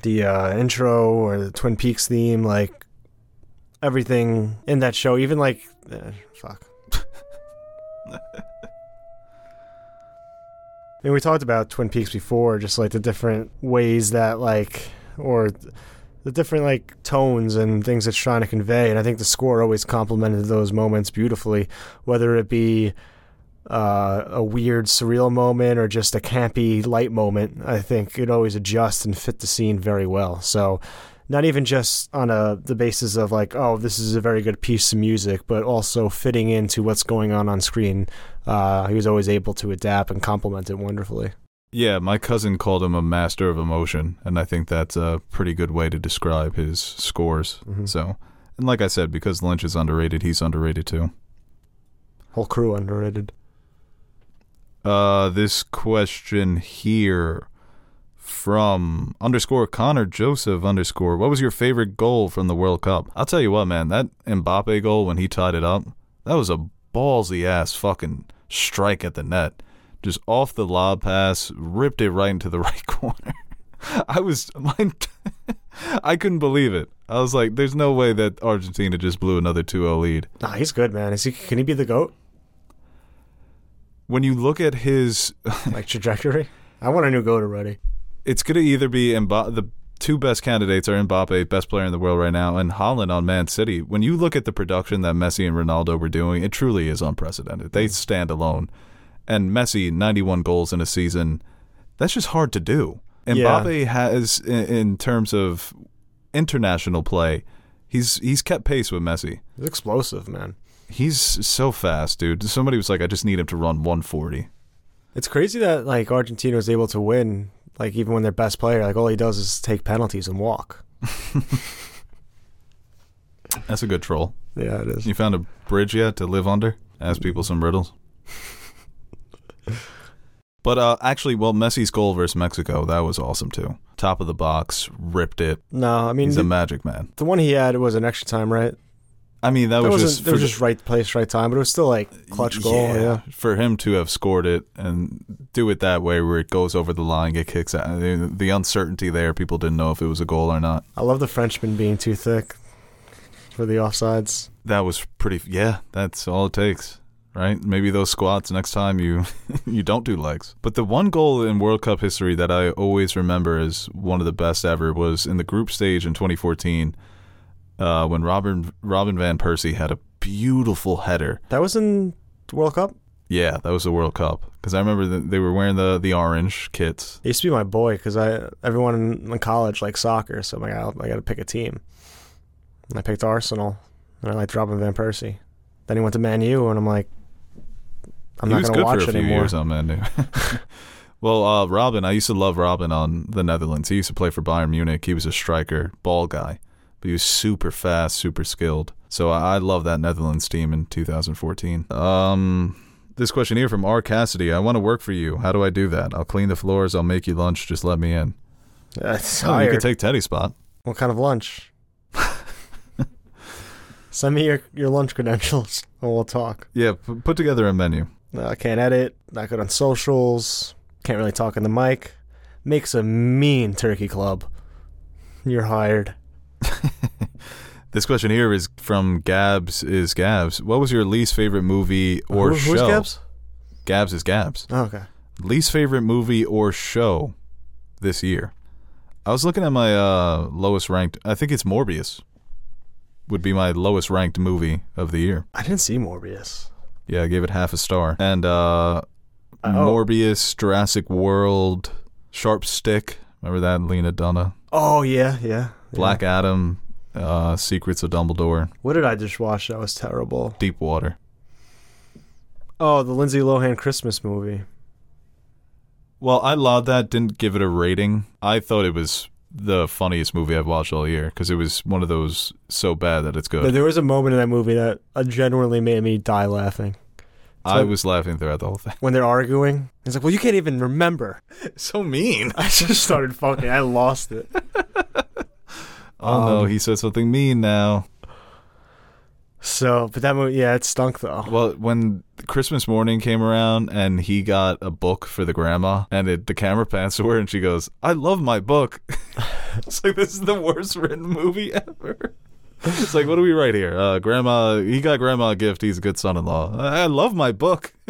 the uh, intro or the Twin Peaks theme, like everything in that show, even like eh, fuck. I mean, we talked about Twin Peaks before, just like the different ways that like or the different like tones and things it's trying to convey, and I think the score always complemented those moments beautifully, whether it be uh, a weird surreal moment or just a campy light moment. I think it always adjusts and fit the scene very well. So not even just on a the basis of like oh this is a very good piece of music, but also fitting into what's going on on screen. Uh, he was always able to adapt and complement it wonderfully. Yeah, my cousin called him a master of emotion, and I think that's a pretty good way to describe his scores. Mhm. So, and like I said, because Lynch is underrated, he's underrated too. Whole crew underrated. Uh, this question here from underscore Connor Joseph underscore. What was your favorite goal from the World Cup? I'll tell you what, man. That Mbappe goal when he tied it up, that was a ballsy ass fucking strike at the net. Just off the lob pass, ripped it right into the right corner. I was, my, I couldn't believe it. I was like, "There's no way that Argentina just blew another 2-0 lead." Nah, he's good, man. Is he? Can he be the goat? When you look at his Like trajectory? I want a new goat already. it's going to either be Mba- the two best candidates are Mbappe, best player in the world right now, and Haaland on Man City. When you look at the production that Messi and Ronaldo were doing, it truly is unprecedented. They mm. stand alone. And Messi, 91 goals in a season, that's just hard to do. Yeah. Mbappe has, in, in terms of international play, he's he's kept pace with Messi. He's explosive, man. He's so fast, dude. Somebody was like, I just need him to run 140. It's crazy that like Argentina was able to win, like even when their best player, like all he does is take penalties and walk. That's a good troll. Yeah, it is. You found a bridge yet to live under? Ask people some riddles. but uh, actually, well, Messi's goal versus Mexico, that was awesome too. Top of the box, ripped it. No, I mean He's the, a magic man. the one he had was an extra time, right? I mean, that, That was just was just right place, right time, but it was still like clutch goal. Yeah. for him to have scored it and do it that way, where it goes over the line, get kicks out. The, the uncertainty there, people didn't know if it was a goal or not. I love the Frenchman being too thick for the offsides. That was pretty. Yeah, that's all it takes. Right? Maybe those squats next time you you don't do legs. But the one goal in World Cup history that I always remember as one of the best ever was in the group stage in 2014 uh, when Robin Robin van Persie had a beautiful header. That was in the World Cup. Yeah, that was the World Cup because I remember that they were wearing the the orange kits. He used to be my boy because I everyone in, in college likes soccer, so I'm like, I, I got to pick a team. And I picked Arsenal, and I liked Robin van Persie. Then he went to Man U, and I'm like, I'm he not going to good watch for a few anymore. years on Man U. well, uh, Robben, I used to love Robben on the Netherlands. He used to play for Bayern Munich. He was a striker, ball guy, but he was super fast, super skilled. So I, I love that Netherlands team in 2014. Um, this question here from R. Cassidy. I want to work for you. How do I do that? I'll clean the floors. I'll make you lunch. Just let me in. That's Oh, you could take Teddy's spot. what kind of lunch? Send me your, your lunch credentials, and we'll talk. Yeah, p- put together a menu. Uh, I can't edit. Not good on socials. Can't really talk in the mic. Makes a mean turkey club. You're hired. This question here is from Gabs is Gabs. What was your least favorite movie or Who- show? Who's Gabs? Gabs is Gabs. Oh, okay. Least favorite movie or show this year. I was looking at my uh, lowest ranked. I think it's Morbius. Would be my lowest ranked movie of the year. I didn't see Morbius. Yeah, I gave it half a star. And uh, Oh. Morbius, Jurassic World, Sharp Stick. Remember that Lena Dunham, Oh yeah, yeah. yeah. Black Adam, uh, Secrets of Dumbledore, What did I just watch? That was terrible. Deep Water. Oh, the Lindsay Lohan Christmas movie. Well, I loved that. Didn't give it a rating. I thought it was the funniest movie I've watched all year because it was one of those so bad that it's good. But there was a moment in that movie that uh, genuinely made me die laughing. I was laughing throughout the whole thing. When they're arguing, it's like, "Well, you can't even remember." So mean. I just started fucking. I lost it. Oh no, Um, he said something mean now. So, but that movie, yeah, it stunk though. Well, when Christmas morning came around and he got a book for the grandma, and it, the camera pans to her and she goes, "I love my book." it's like this is the worst written movie ever. It's like, what do we write here? Uh, grandma, he got grandma a gift. He's a good son-in-law. I, I love my book.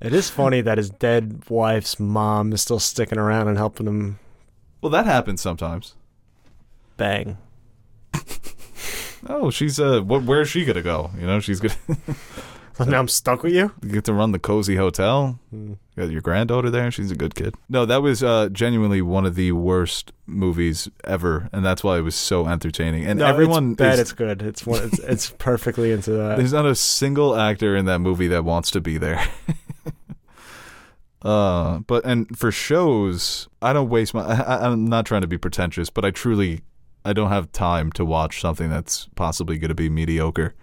It is funny that his dead wife's mom is still sticking around and helping him Well, that happens sometimes. bang. Oh, she's uh, what? Where's she gonna go? You know, she's gonna So now I'm stuck with you. You get to run the cozy hotel. Hmm. You got your granddaughter there. She's a good kid. No, that was uh, genuinely one of the worst movies ever, and that's why it was so entertaining. And No, everyone it's bad. is- It's good. It's one. It's, it's perfectly into that. there's not a single actor in that movie that wants to be there. uh, but and for shows, I don't waste my. I, I'm not trying to be pretentious, but I truly, I don't have time to watch something that's possibly going to be mediocre.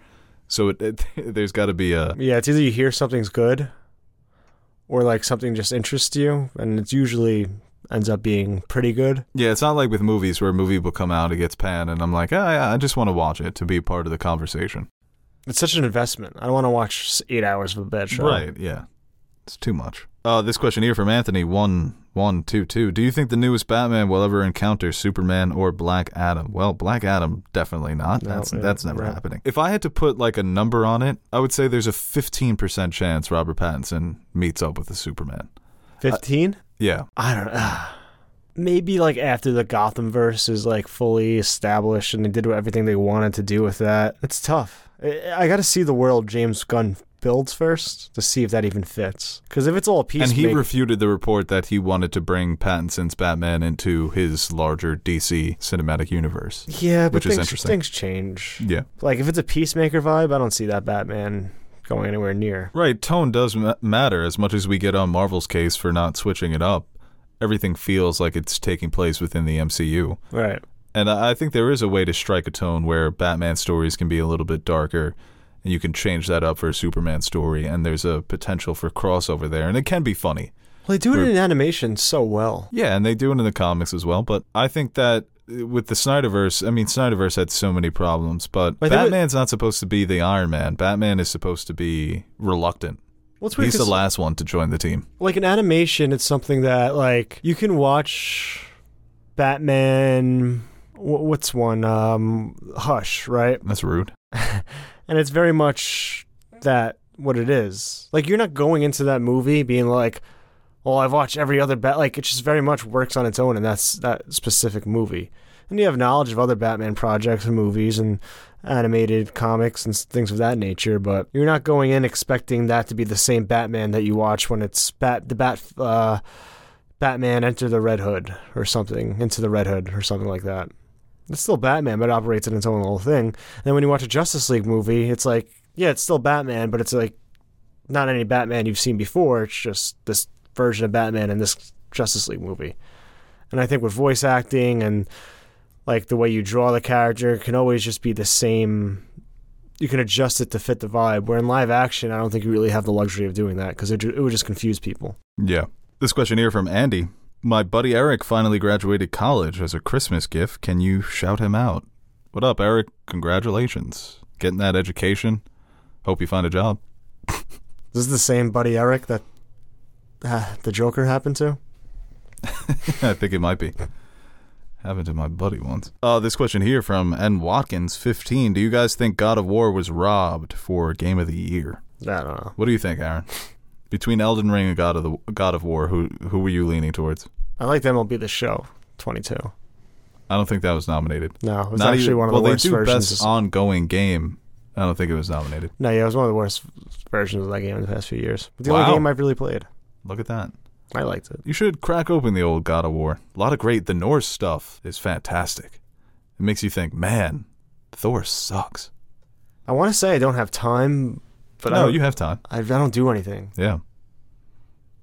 So it, it, there's got to be a Yeah, it's either you hear something's good, or like something just interests you, and it's usually ends up being pretty good. Yeah, it's not like with movies where a movie will come out, it gets panned, and I'm like, ah, yeah, I just want to watch it to be part of the conversation. It's such an investment. I don't want to watch eight hours of a bad show. Right? Yeah, it's too much. Uh, this question here from Anthony one one two two. Do you think the newest Batman will ever encounter Superman or Black Adam? Well, Black Adam definitely not. No, that's yeah, that's never yeah. happening. If I had to put like a number on it, I would say there's a 15 percent chance Robert Pattinson meets up with the Superman. Fifteen. Yeah, I don't know. Maybe like after the Gotham verse is like fully established and they did everything they wanted to do with that. It's tough. I, I got to see the world James Gunn builds first to see if that even fits. Because if it's all a piece, and he refuted the report that he wanted to bring Pattinson's Batman into his larger DC cinematic universe. yeah, but which is interesting. things change. Yeah. Like if it's a peacemaker vibe, I don't see that Batman going anywhere near. Right, tone does ma- matter as much as we get on Marvel's case for not switching it up. Everything feels like it's taking place within the MCU. Right. And I I think there is a way to strike a tone where Batman stories can be a little bit darker and you can change that up for a Superman story and there's a potential for crossover there and it can be funny. Well, they do it We're- in animation so well. Yeah, and they do it in the comics as well, but I think that with the Snyderverse, I mean Snyderverse had so many problems, but think it- Batman's not supposed to be the Iron Man. Batman is supposed to be reluctant. Well, weird He's the last one to join the team. like in animation, it's something that like you can watch Batman. wh- What's one? Um, Hush, right? That's rude. and it's very much that what it is. Like you're not going into that movie being like, "Well, I've watched every other bat." Like it just very much works on its own, and that's that specific movie. And you have knowledge of other Batman projects and movies and animated comics and things of that nature, but you're not going in expecting that to be the same Batman that you watch when it's Bat the Bat uh, Batman Enter the Red Hood or something, Into the Red Hood or something like that. It's still Batman, but it operates in its own little thing. And then when you watch a Justice League movie, it's like, yeah, it's still Batman, but it's like not any Batman you've seen before. It's just this version of Batman in this Justice League movie. And I think with voice acting and like the way you draw the character can always just be the same. You can adjust it to fit the vibe. Where in live action, I don't think you really have the luxury of doing that because it, it would just confuse people. Yeah. This question here from Andy. My buddy Eric finally graduated college as a Christmas gift. Can you shout him out? What up, Eric? Congratulations. Getting that education. Hope you find a job. This is the same Buddy Eric that uh, the Joker happened to. I think it might be. Happened to my buddy once. Uh, this question here from N. Watkins, 15. Do you guys think God of War was robbed for Game of the Year? I don't know. What do you think, Aaron? Between Elden Ring and God of the God of War, who who were you leaning towards? I like MLB The Show 22. I don't think that was nominated. No, it was Not actually even- one of well, the worst they do versions. best of- ongoing game. I don't think it was nominated. no, yeah, it was one of the worst versions of that game in the past few years. But the Wow. only game I've really played. Look at that. I liked it. You should crack open the old God of War. A lot of great. The Norse stuff is fantastic. It makes you think, man, Thor sucks. I want to say I don't have time, but I, no, don't, you have time. I, I don't do anything. Yeah.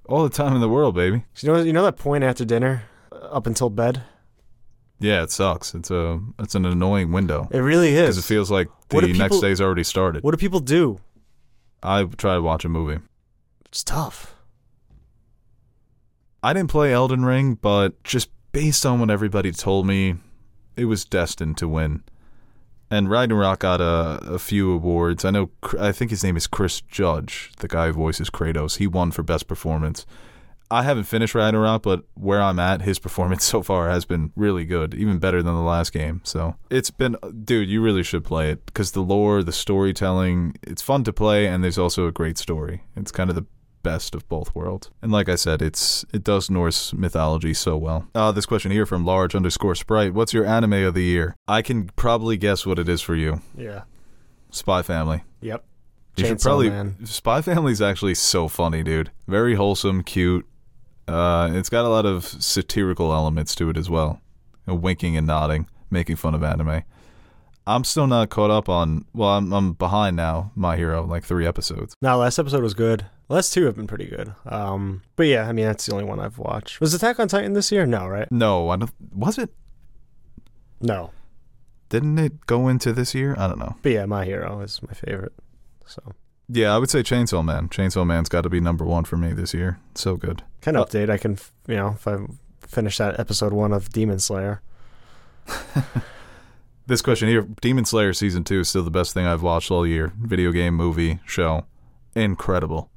All the time in the world, baby. You know, you know that point after dinner, up until bed. Yeah, it sucks. It's a it's an annoying window It really is. because it feels like the do next day's already started. what do people do? I try to watch a movie. It's tough. I didn't play Elden Ring, but just based on what everybody told me, it was destined to win. And Ragnarok got a, a few awards. I know, I think his name is Chris Judge, the guy who voices Kratos. He won for best performance. I haven't finished Ragnarok, but where I'm at, his performance so far has been really good, even better than the last game. So it's been, dude, you really should play it because the lore, the storytelling, it's fun to play, and there's also a great story. It's kind of the best of both worlds. And like I said, it's it does Norse mythology so well. Uh, this question here from large underscore sprite. What's your anime of the year? I can probably guess what it is for you. Yeah. Spy Family. Yep. You should probably Man. Spy Family's actually so funny, dude. Very wholesome, cute. Uh, it's got a lot of satirical elements to it as well. You know, winking and nodding, making fun of anime. I'm still not caught up on. Well, I'm I'm behind now. My Hero, like three episodes. Now, last episode was good. Last two have been pretty good. Um, but yeah, I mean that's the only one I've watched. Was Attack on Titan this year? No, right? No, I don't. Was it? No. Didn't it go into this year? I don't know. But yeah, My Hero is my favorite. So Yeah, I would say Chainsaw Man. Chainsaw Man's got to be number one for me this year. So good. can Uh, update. I can you know if I finish that episode one of Demon Slayer. This question here Demon Slayer Season 2 is still the best thing I've watched all year. Video game, movie, show. Incredible.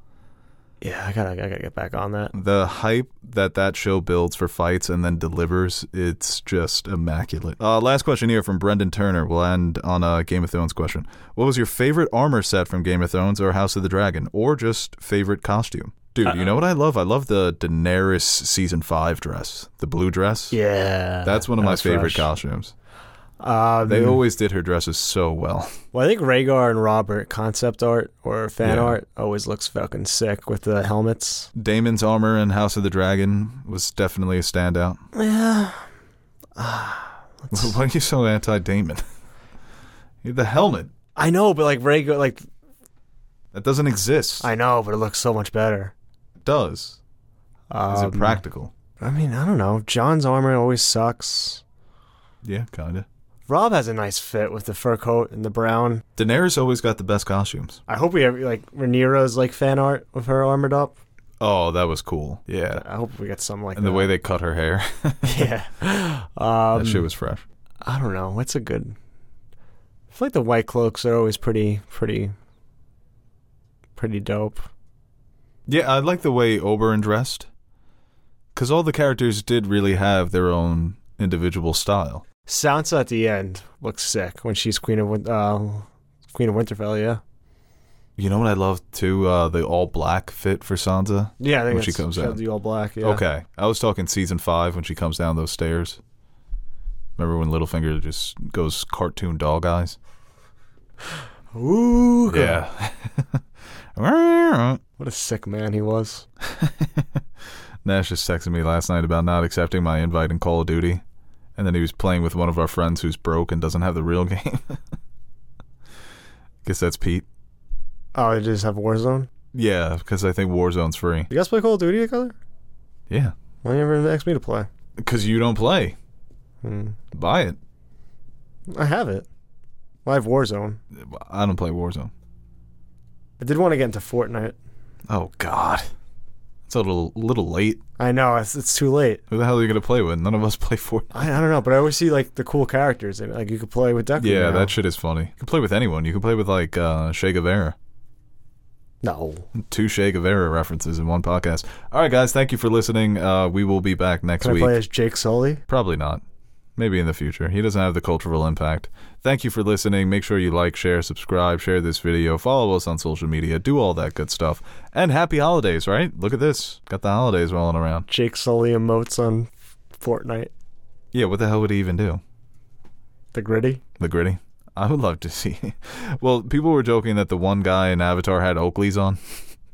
Yeah, I gotta I gotta get back on that. The hype that that show builds for fights and then delivers, it's just immaculate. Uh, last question here from Brendan Turner. We'll end on a Game of Thrones question. What was your favorite armor set from Game of Thrones or House of the Dragon? Or just favorite costume? Dude, you know what I love? I love the Daenerys Season 5 dress. The blue dress. Yeah, That's one of that my favorite fresh. costumes. Um, They always did her dresses so well. well, I think Rhaegar and Robert concept art or fan Yeah. art always looks fucking sick with the helmets. Daemon's armor in House of the Dragon was definitely a standout. Yeah, Why are you so anti Damon? the helmet. I know, but like Rhaegar, like That doesn't exist. I know, but it looks so much better. it does. Is Um, it practical? I mean, I don't know. Jon's armor always sucks. Yeah, kinda. Robb has a nice fit with the fur coat and the brown. Daenerys always got the best costumes. I hope we have like Rhaenyra's like fan art with her armored up. Oh, that was cool. Yeah. I hope we get something like And that. the way they cut her hair. yeah. Um, that shit was fresh. I don't know. What's a good? I feel like the white cloaks are always pretty, pretty, pretty dope. Yeah, I like the way Oberyn dressed. Because all the characters did really have their own individual style. Sansa at the end looks sick when she's Queen of uh, Queen of Winterfell. Yeah, You know what I love too? Uh, the all black fit for Sansa. Yeah, I think When she comes out. the all black. Yeah. Okay, I was talking season five when she comes down those stairs. Remember when Littlefinger just goes cartoon dog eyes? Ooh. Yeah. What a sick man he was. Nash just texted me last night about not accepting my invite in Call of Duty, and then he was playing with one of our friends who's broke and doesn't have the real game. Guess that's Pete. Oh, they just have Warzone. Yeah, because I think Warzone's free. You guys play Call of Duty together? Yeah, Why you never asked me to play? because you don't play. Hmm. Buy it. I have it. Well, I have Warzone. I don't play Warzone. I did want to get into Fortnite. Oh God, it's a little little late. I know it's, it's too late. Who the hell are you gonna play with? None of us play Fortnite. I, I don't know, but I always see like the cool characters. in it. Like you could play with Deku. Yeah, now. that shit is funny. You can play with anyone. You can play with like uh, Che Guevara. no. Two Che Guevara references in one podcast. All right, guys, thank you for listening. Uh, we will be back next week. Can I week. play as Jake Sully? Probably not. Maybe in the future. He doesn't have the cultural impact. Thank you for listening. Make sure you like, share, subscribe, share this video, follow us on social media, do all that good stuff. And happy holidays, right? Look at this. Got the holidays rolling around. Jake Sully emotes on Fortnite. Yeah, what the hell would he even do? The griddy. The griddy? I would love to see. well, people were joking that the one guy in Avatar had Oakley's on.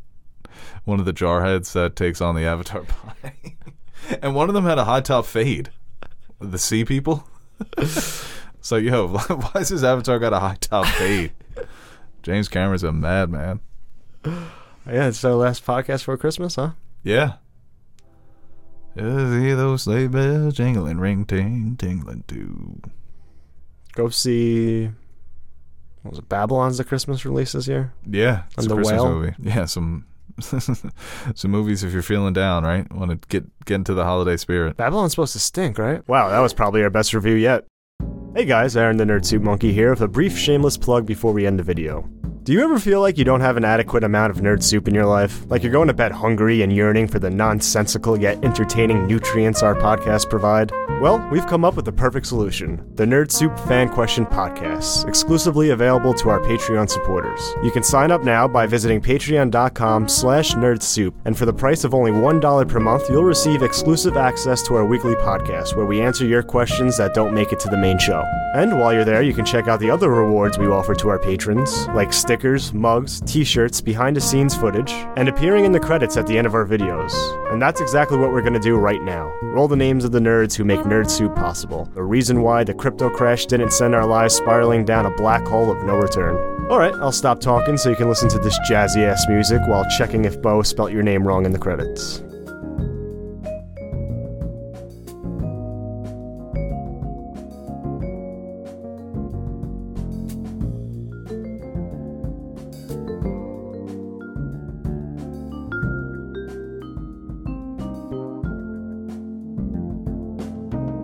one of the jarheads that takes on the Avatar pie. and one of them had a high top fade. The sea people. so, yo, why is this Avatar got a high top fade? James Cameron's a madman. Yeah, it's our last podcast for Christmas, huh? Yeah. Just hear those sleigh bells jingling, ring ting, tingling too. Go see. What was it? Babylon's the Christmas release this year. Yeah, it's And a The Christmas Whale? movie. Yeah, some some movies if you're feeling down, right? Want to get get into the holiday spirit. Babylon's supposed to stink, right? Wow, that was probably our best review yet. Hey guys, Aaron the Nerd Soup Monkey here with a brief shameless plug before we end the video. Do you ever feel like you don't have an adequate amount of nerd soup in your life? Like you're going to bed hungry and yearning for the nonsensical yet entertaining nutrients our podcasts provide? Well, we've come up with the perfect solution the Nerd Soup Fan Question Podcast, exclusively available to our Patreon supporters. You can sign up now by visiting patreon.com slash nerdsoup, and for the price of only $1 per month, you'll receive exclusive access to our weekly podcast where we answer your questions that don't make it to the main show. And while you're there, you can check out the other rewards we offer to our patrons, like stickers, mugs, t-shirts, behind-the-scenes footage, and appearing in the credits at the end of our videos. And that's exactly what we're going to do right now. Roll the names of the nerds who make Nerd Soup possible. The reason why the crypto crash didn't send our lives spiraling down a black hole of no return. Alright, I'll stop talking so you can listen to this jazzy ass music while checking if Beau spelt your name wrong in the credits.